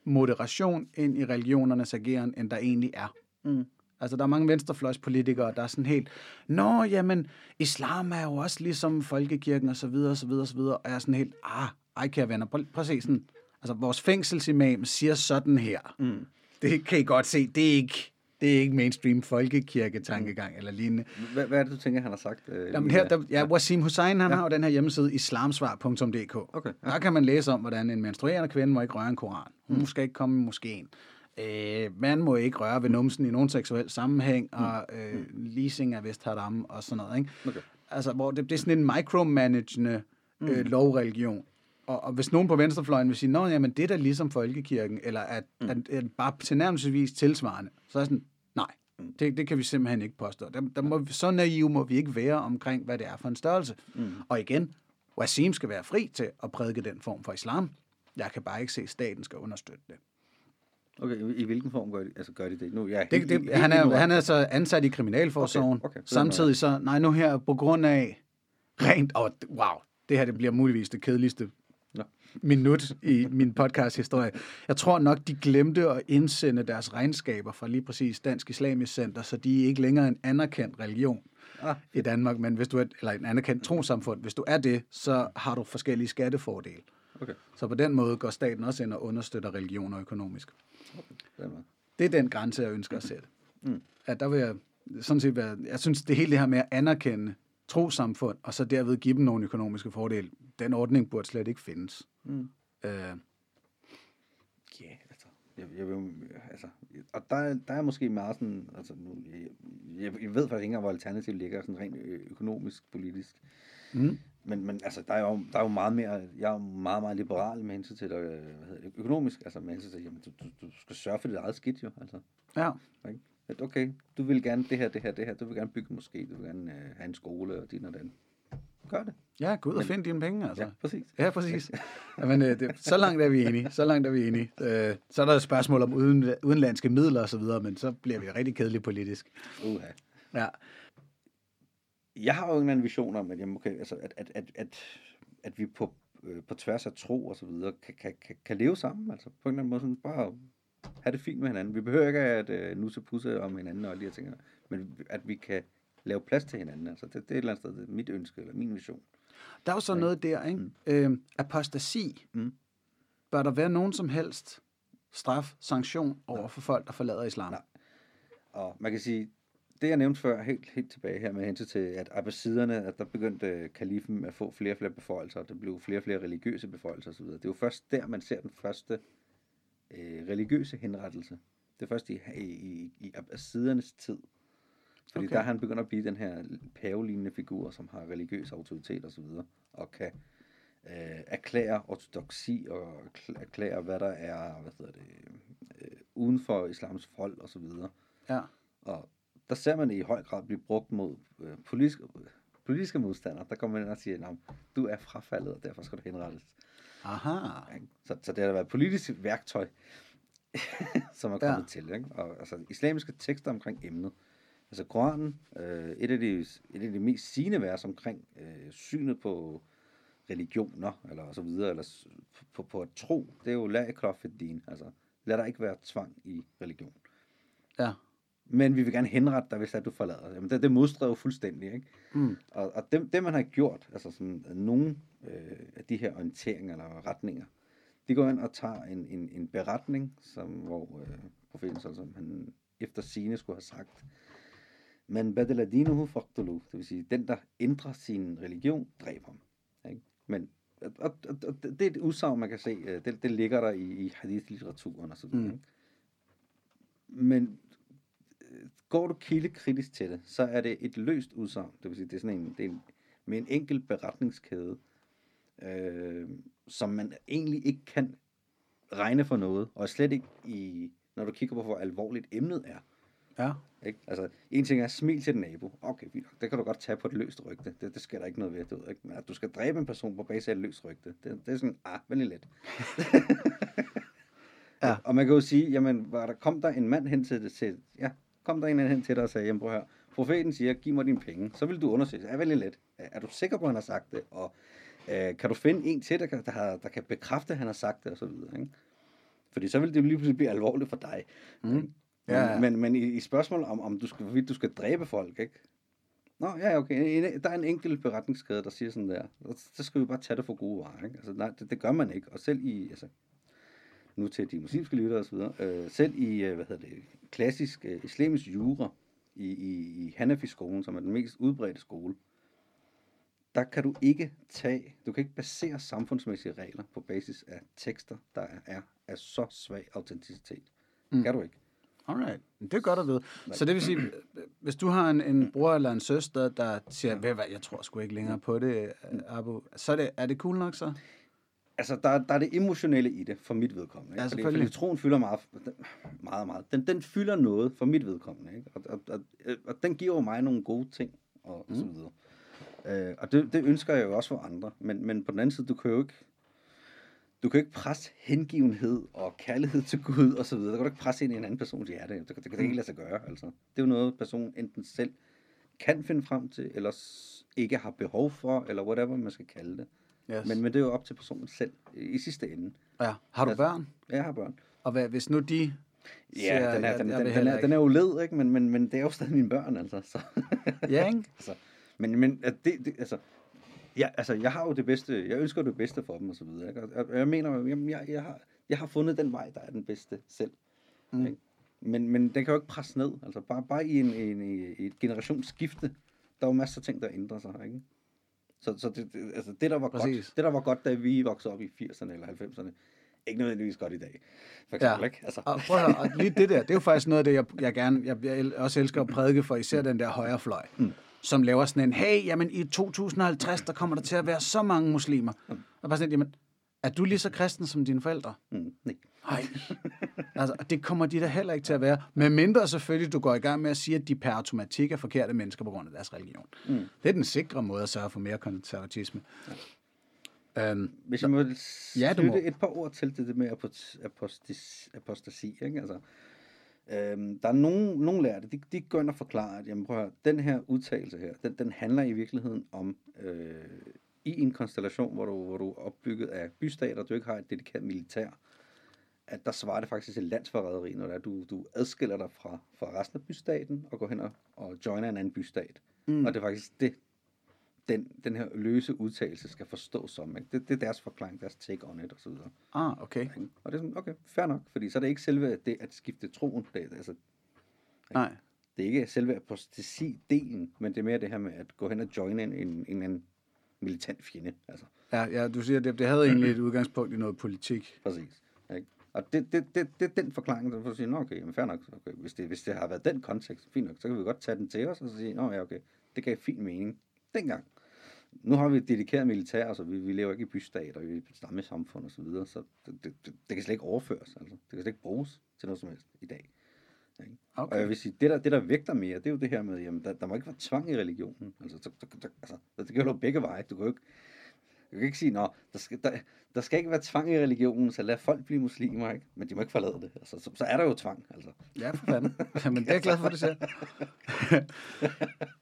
moderation ind i religionernes ageren, end der egentlig er. Mm. Altså, der er mange venstrefløjspolitikere, der er sådan helt, Nå, jamen, islam er jo også ligesom folkekirken, og så videre, og så videre, og så videre. Og jeg er sådan helt, ah, ej, kære venner, prøv, prøv at se sådan, altså, vores fængselsimam siger sådan her. Mm. Det kan I godt se, det er ikke, det er ikke mainstream folkekirketankegang eller lignende. Hvad, hvad er det, du tænker, han har sagt? Øh, Jamen her, der, ja, Wasim Hussein, han Ja. har jo den her hjemmeside islamsvar.dk. Okay, ja. Der kan man læse om, hvordan en menstruerende kvinde må ikke røre en koran. Hun skal ikke komme i moskeen. Øh, man må ikke røre ved numsen i nogen seksuel sammenhæng, og øh, leasing af vist haram og sådan noget. Ikke? Okay. Altså, hvor det, det er sådan en micromanagende øh, lovreligion. Og, og hvis nogen på venstrefløjen vil sige, at det er da ligesom folkekirken, eller at, mm. at, at bare tilnærmelsesvis tilsvarende, så er jeg sådan, det, det kan vi simpelthen ikke påstå. Der, der må, så naive må vi ikke være omkring, hvad det er for en størrelse. Mm. Og igen, Wasim skal være fri til at prædike den form for islam. Jeg kan bare ikke se, at staten skal understøtte det. Okay, i, hvilken form gør de, altså, gør de det? Nu, jeg er det, det helt han, er, han er så ansat i Kriminalforsorgen. Okay, okay, så Samtidig så, nej, nu her på grund af rent, og wow, det her det bliver muligvis det kedeligste. Minut i min podcast-historie. Jeg tror nok, de glemte at indsende deres regnskaber fra lige præcis Dansk Islamisk Center, så de er ikke længere en anerkendt religion Ah, i Danmark, men hvis du er, eller en anerkendt trosamfund, hvis du er det, så har du forskellige skattefordele. okay. Så på den måde går staten også ind og understøtter religioner økonomisk. Det er. Det er den grænse, jeg ønsker at sætte. Mm. At der vil jeg sådan set være, jeg synes, det hele det her med at anerkende trosamfund, og så derved give dem nogle økonomiske fordele, den ordning burde slet ikke findes. Mm. Øh, Ja, altså, jeg, jeg vil, altså, og der, er- der er måske meget sådan, altså, nu, jeg, jeg, ved faktisk ikke engang, hvor alternativet ligger, sådan rent ø- økonomisk, politisk. mm. Men, men altså, der er, jo, der er jo meget mere, jeg er jo meget, meget liberal med hensyn til øh, hvad hedder det, økonomisk, altså med hensyn til, jamen, du, du, du skal sørge for dit eget skidt jo, altså. Ja, Ikke? At okay, du vil gerne det her, det her, det her, du vil gerne bygge moské, du vil gerne øh, have en skole og din og den. Gør det. Ja, gå ud og find dine penge, altså. Ja, præcis. Ja, præcis. Jamen, øh, det, så langt er vi enige. Så langt er vi enige. Øh, så er der et spørgsmål om uden, udenlandske midler og så videre, men så bliver vi rigtig kedelige politisk. Uha. Ja. Jeg har jo en eller anden vision om, at, jeg, okay, altså, at, at, at, at, at vi på, øh, på tværs af tro og så videre kan, kan, kan, kan leve sammen. Altså på en eller anden måde sådan bare have det fint med hinanden. Vi behøver ikke at øh, nu så pusse om hinanden og de her ting, men at vi kan lave plads til hinanden. Altså det, det er et eller andet sted det er mit ønske eller min vision. Der er jo så noget der, ikke? Mm. Øh, apostasi. Mm. Bør der være nogen som helst straf, sanktion over for folk, der forlader islam? Nej. Og man kan sige, det jeg nævnte før, helt, helt tilbage her med hensyn til, at abbasiderne, at der begyndte kalifen at få flere og flere beføjelser, og der blev flere og flere religiøse beføjelser osv. Det er jo først der, man ser den første øh, religiøse henrettelse. Det er først i, i, i, i abbasidernes tid. Fordi okay. der er han begyndt at blive den her pavelignende figur, som har religiøs autoritet osv., og, og kan øh, erklære ortodoksi og erklære, hvad der er hvad hedder det, øh, uden for islams folk osv. Ja. Og der ser man det i høj grad blive brugt mod øh, politiske, politiske modstandere. Der kommer man ind og siger, at du er frafaldet, og derfor skal du henrettes. Aha. Så, så det har været politisk værktøj, [laughs] som er kommet ja. til. Ikke? Og altså, islamiske tekster omkring emnet. Altså Koranen, øh, et, af de, et af de mest sigende vers omkring øh, synet på religioner, eller så videre, eller på, på, at tro, det er jo la din, altså lad der ikke være tvang i religion. Ja. Men vi vil gerne henrette dig, hvis at du forlader. Jamen, det, det modstrider jo fuldstændig, ikke? Mm. Og, og det, det, man har gjort, altså sådan, nogle øh, af de her orienteringer eller retninger, de går ind og tager en, en, en beretning, som, hvor øh, profeten, altså, han efter sine skulle have sagt, men badala dinuhu faqtulu, det vil sige, den, der ændrer sin religion, dræber ham. Ikke? Men og, og, og, det er et udsagn, man kan se, øh, det, det ligger der i, i hadith-litteraturen og så videre. Mm. Men øh, går du kildekritisk til det, så er det et løst udsagn. Det vil sige, det er sådan en, det er en med en enkelt beretningskæde, øh, som man egentlig ikke kan regne for noget, og slet ikke i, når du kigger på, hvor alvorligt emnet er. Ja. Ikke? Altså, en ting er smil til den nabo. Okay, fint. Det kan du godt tage på et løst rygte. Det, det sker der ikke noget ved. Du, ved, ikke? Men at du skal dræbe en person på base af et løst rygte, det, det er sådan, ah, vældig let. [laughs] ja. Og man kan jo sige, jamen, var der, kom der en mand hen til det, til, ja, kom der en hen til dig og sagde, jamen prøv her, profeten siger, giv mig dine penge, så vil du undersøge, er vældig let. Er du sikker på, at han har sagt det? Og øh, kan du finde en til, der kan, der, har, der kan bekræfte, at han har sagt det, og så videre, ikke? Fordi så vil det lige pludselig blive alvorligt for dig. Mm. Ja, ja. Men, men i, i spørgsmålet om, om du skal, hvorvidt du skal dræbe folk, ikke? Nå, ja, okay. Der er en enkelt beretningsskade, der siger sådan der. Så skal vi bare tage det for gode varer, ikke? Altså, nej, det, det gør man ikke. Og selv i, altså, nu til de muslimske lyttere videre, øh, selv i, øh, hvad hedder det, klassisk øh, islamisk jura, i, i, i Hanafi-skolen, som er den mest udbredte skole, der kan du ikke tage, du kan ikke basere samfundsmæssige regler på basis af tekster, der er af så svag autenticitet. Mm. Kan du ikke. Alright, det er godt at vide. Så det vil sige, hvis du har en, en bror eller en søster, der siger, ved hvad, jeg tror sgu ikke længere på det, Abu, så er det, er det cool nok så? Altså, der, der er det emotionelle i det, for mit vedkommende. Ikke? Ja, fordi, fordi troen fylder meget, meget, meget. Den, den fylder noget for mit vedkommende. Ikke? Og, og, og, og den giver jo mig nogle gode ting, og, mm. så videre. Øh, og det, det ønsker jeg jo også for andre. Men, men på den anden side, du kan jo ikke du kan ikke presse hengivenhed og kærlighed til Gud og så videre. Du kan du ikke presse ind i en anden persons hjerte. Det, det kan det ikke lade sig gøre. Altså. Det er jo noget, personen enten selv kan finde frem til, eller ikke har behov for, eller whatever man skal kalde det. Yes. Men, men det er jo op til personen selv i sidste ende. Ja. Har du altså, børn? Ja, jeg har børn. Og hvad, hvis nu de Ja, den er, den, den, den, er, den er jo led, ikke? Men, men, men det er jo stadig mine børn, altså. Så. ja, ikke? [laughs] altså, men, men det, det, altså, ja, altså, jeg har jo det bedste, jeg ønsker det bedste for dem og så videre. Ikke? Og jeg, jeg mener, jamen, jeg, jeg, har, jeg har fundet den vej, der er den bedste selv. Mm. Ikke? Men, men den kan jo ikke presse ned. Altså, bare, bare i, en, en, i et generationsskifte, der er jo masser af ting, der ændrer sig. Ikke? Så, så det, det, altså, det, der var godt, det, der var godt, da vi voksede op i 80'erne eller 90'erne, ikke nødvendigvis godt i dag. For eksempel, ja. ikke? Altså. Og, prøv at høre, og lige det der, det er jo faktisk noget af det, jeg, jeg gerne, jeg, jeg også elsker at prædike for, især den der højrefløj. Mm som laver sådan en, hey, jamen i 2050, der kommer der til at være så mange muslimer. Mm. Og bare sådan, jamen, er du lige så kristen som dine forældre? Mm, nej. Nej. Altså, det kommer de da heller ikke til at være. Med mindre selvfølgelig, du går i gang med at sige, at de per automatik er forkerte mennesker på grund af deres religion. Mm. Det er den sikre måde at sørge for mere konservatisme. Ja. Øhm, Hvis jeg må Ja, du må. et par ord til det, det med apostis, apostasi, ikke? Altså, øhm, der er nogen, nogen lærte, de, de går ind og forklarer, at jamen, prøv at høre, den her udtalelse her, den, den handler i virkeligheden om, øh, i en konstellation, hvor du, hvor du er opbygget af bystater, du ikke har et dedikeret militær, at der svarer det faktisk til landsforræderi, når du, du adskiller dig fra, fra resten af bystaten og går hen og, og joiner en anden bystat. Mm. Og det er faktisk det, den, den her løse udtalelse skal forstås som. Ikke? Det, det er deres forklaring, deres take on it osv. ah, okay. Og det er sådan, okay, fair nok, fordi så er det ikke selve det at skifte troen. Det, altså, Nej. det er ikke selve apostasi-delen, men det er mere det her med at gå hen og joine en, en, en, en militant fjende. Altså, Ja, ja, du siger, det, det havde egentlig et udgangspunkt i noget politik. præcis. Ikke? Og det, det, det, det er den forklaring, der får sige, okay, jamen fair nok, okay, hvis, det, hvis det har været den kontekst, fint nok, så kan vi godt tage den til os og så sige, nå ja, okay, det gav fin mening dengang. Nu har vi et dedikeret militær, så vi, vi lever ikke i bystater, vi er et stammesamfund og så videre, så det, det, det, kan slet ikke overføres, altså. Det kan slet ikke bruges til noget som helst i dag. Ikke? Okay. Og jeg vil sige, det der, det der vægter mere, det er jo det her med, jamen, der, der må ikke være tvang i religionen. Altså, der, der, der, altså, det kan jo begge veje. Du kan jo ikke, du kan ikke sige, nå, der skal, der, der skal ikke være tvang i religionen, så lad folk blive muslimer, ikke? Men de må ikke forlade det. Altså, så, så er der jo tvang, altså. Ja, for fanden. [laughs] Jamen, det er jeg glad for, at du siger. [laughs]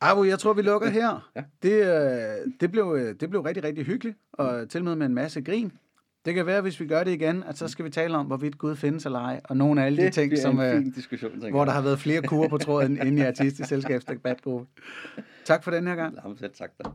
Abu, jeg tror, vi lukker her. Ja. Det, øh, det, blev, øh, det blev rigtig, rigtig hyggeligt, og til med med en masse grin. Det kan være, hvis vi gør det igen, at så skal vi tale om, hvorvidt Gud findes eller ej, og nogle af alle de Det ting, bliver som, en øh, hvor der har været flere kurer på tråden [laughs] inde i Artistisk Selskabs debatgruppe. Tak for den her gang. Jamen, tak da.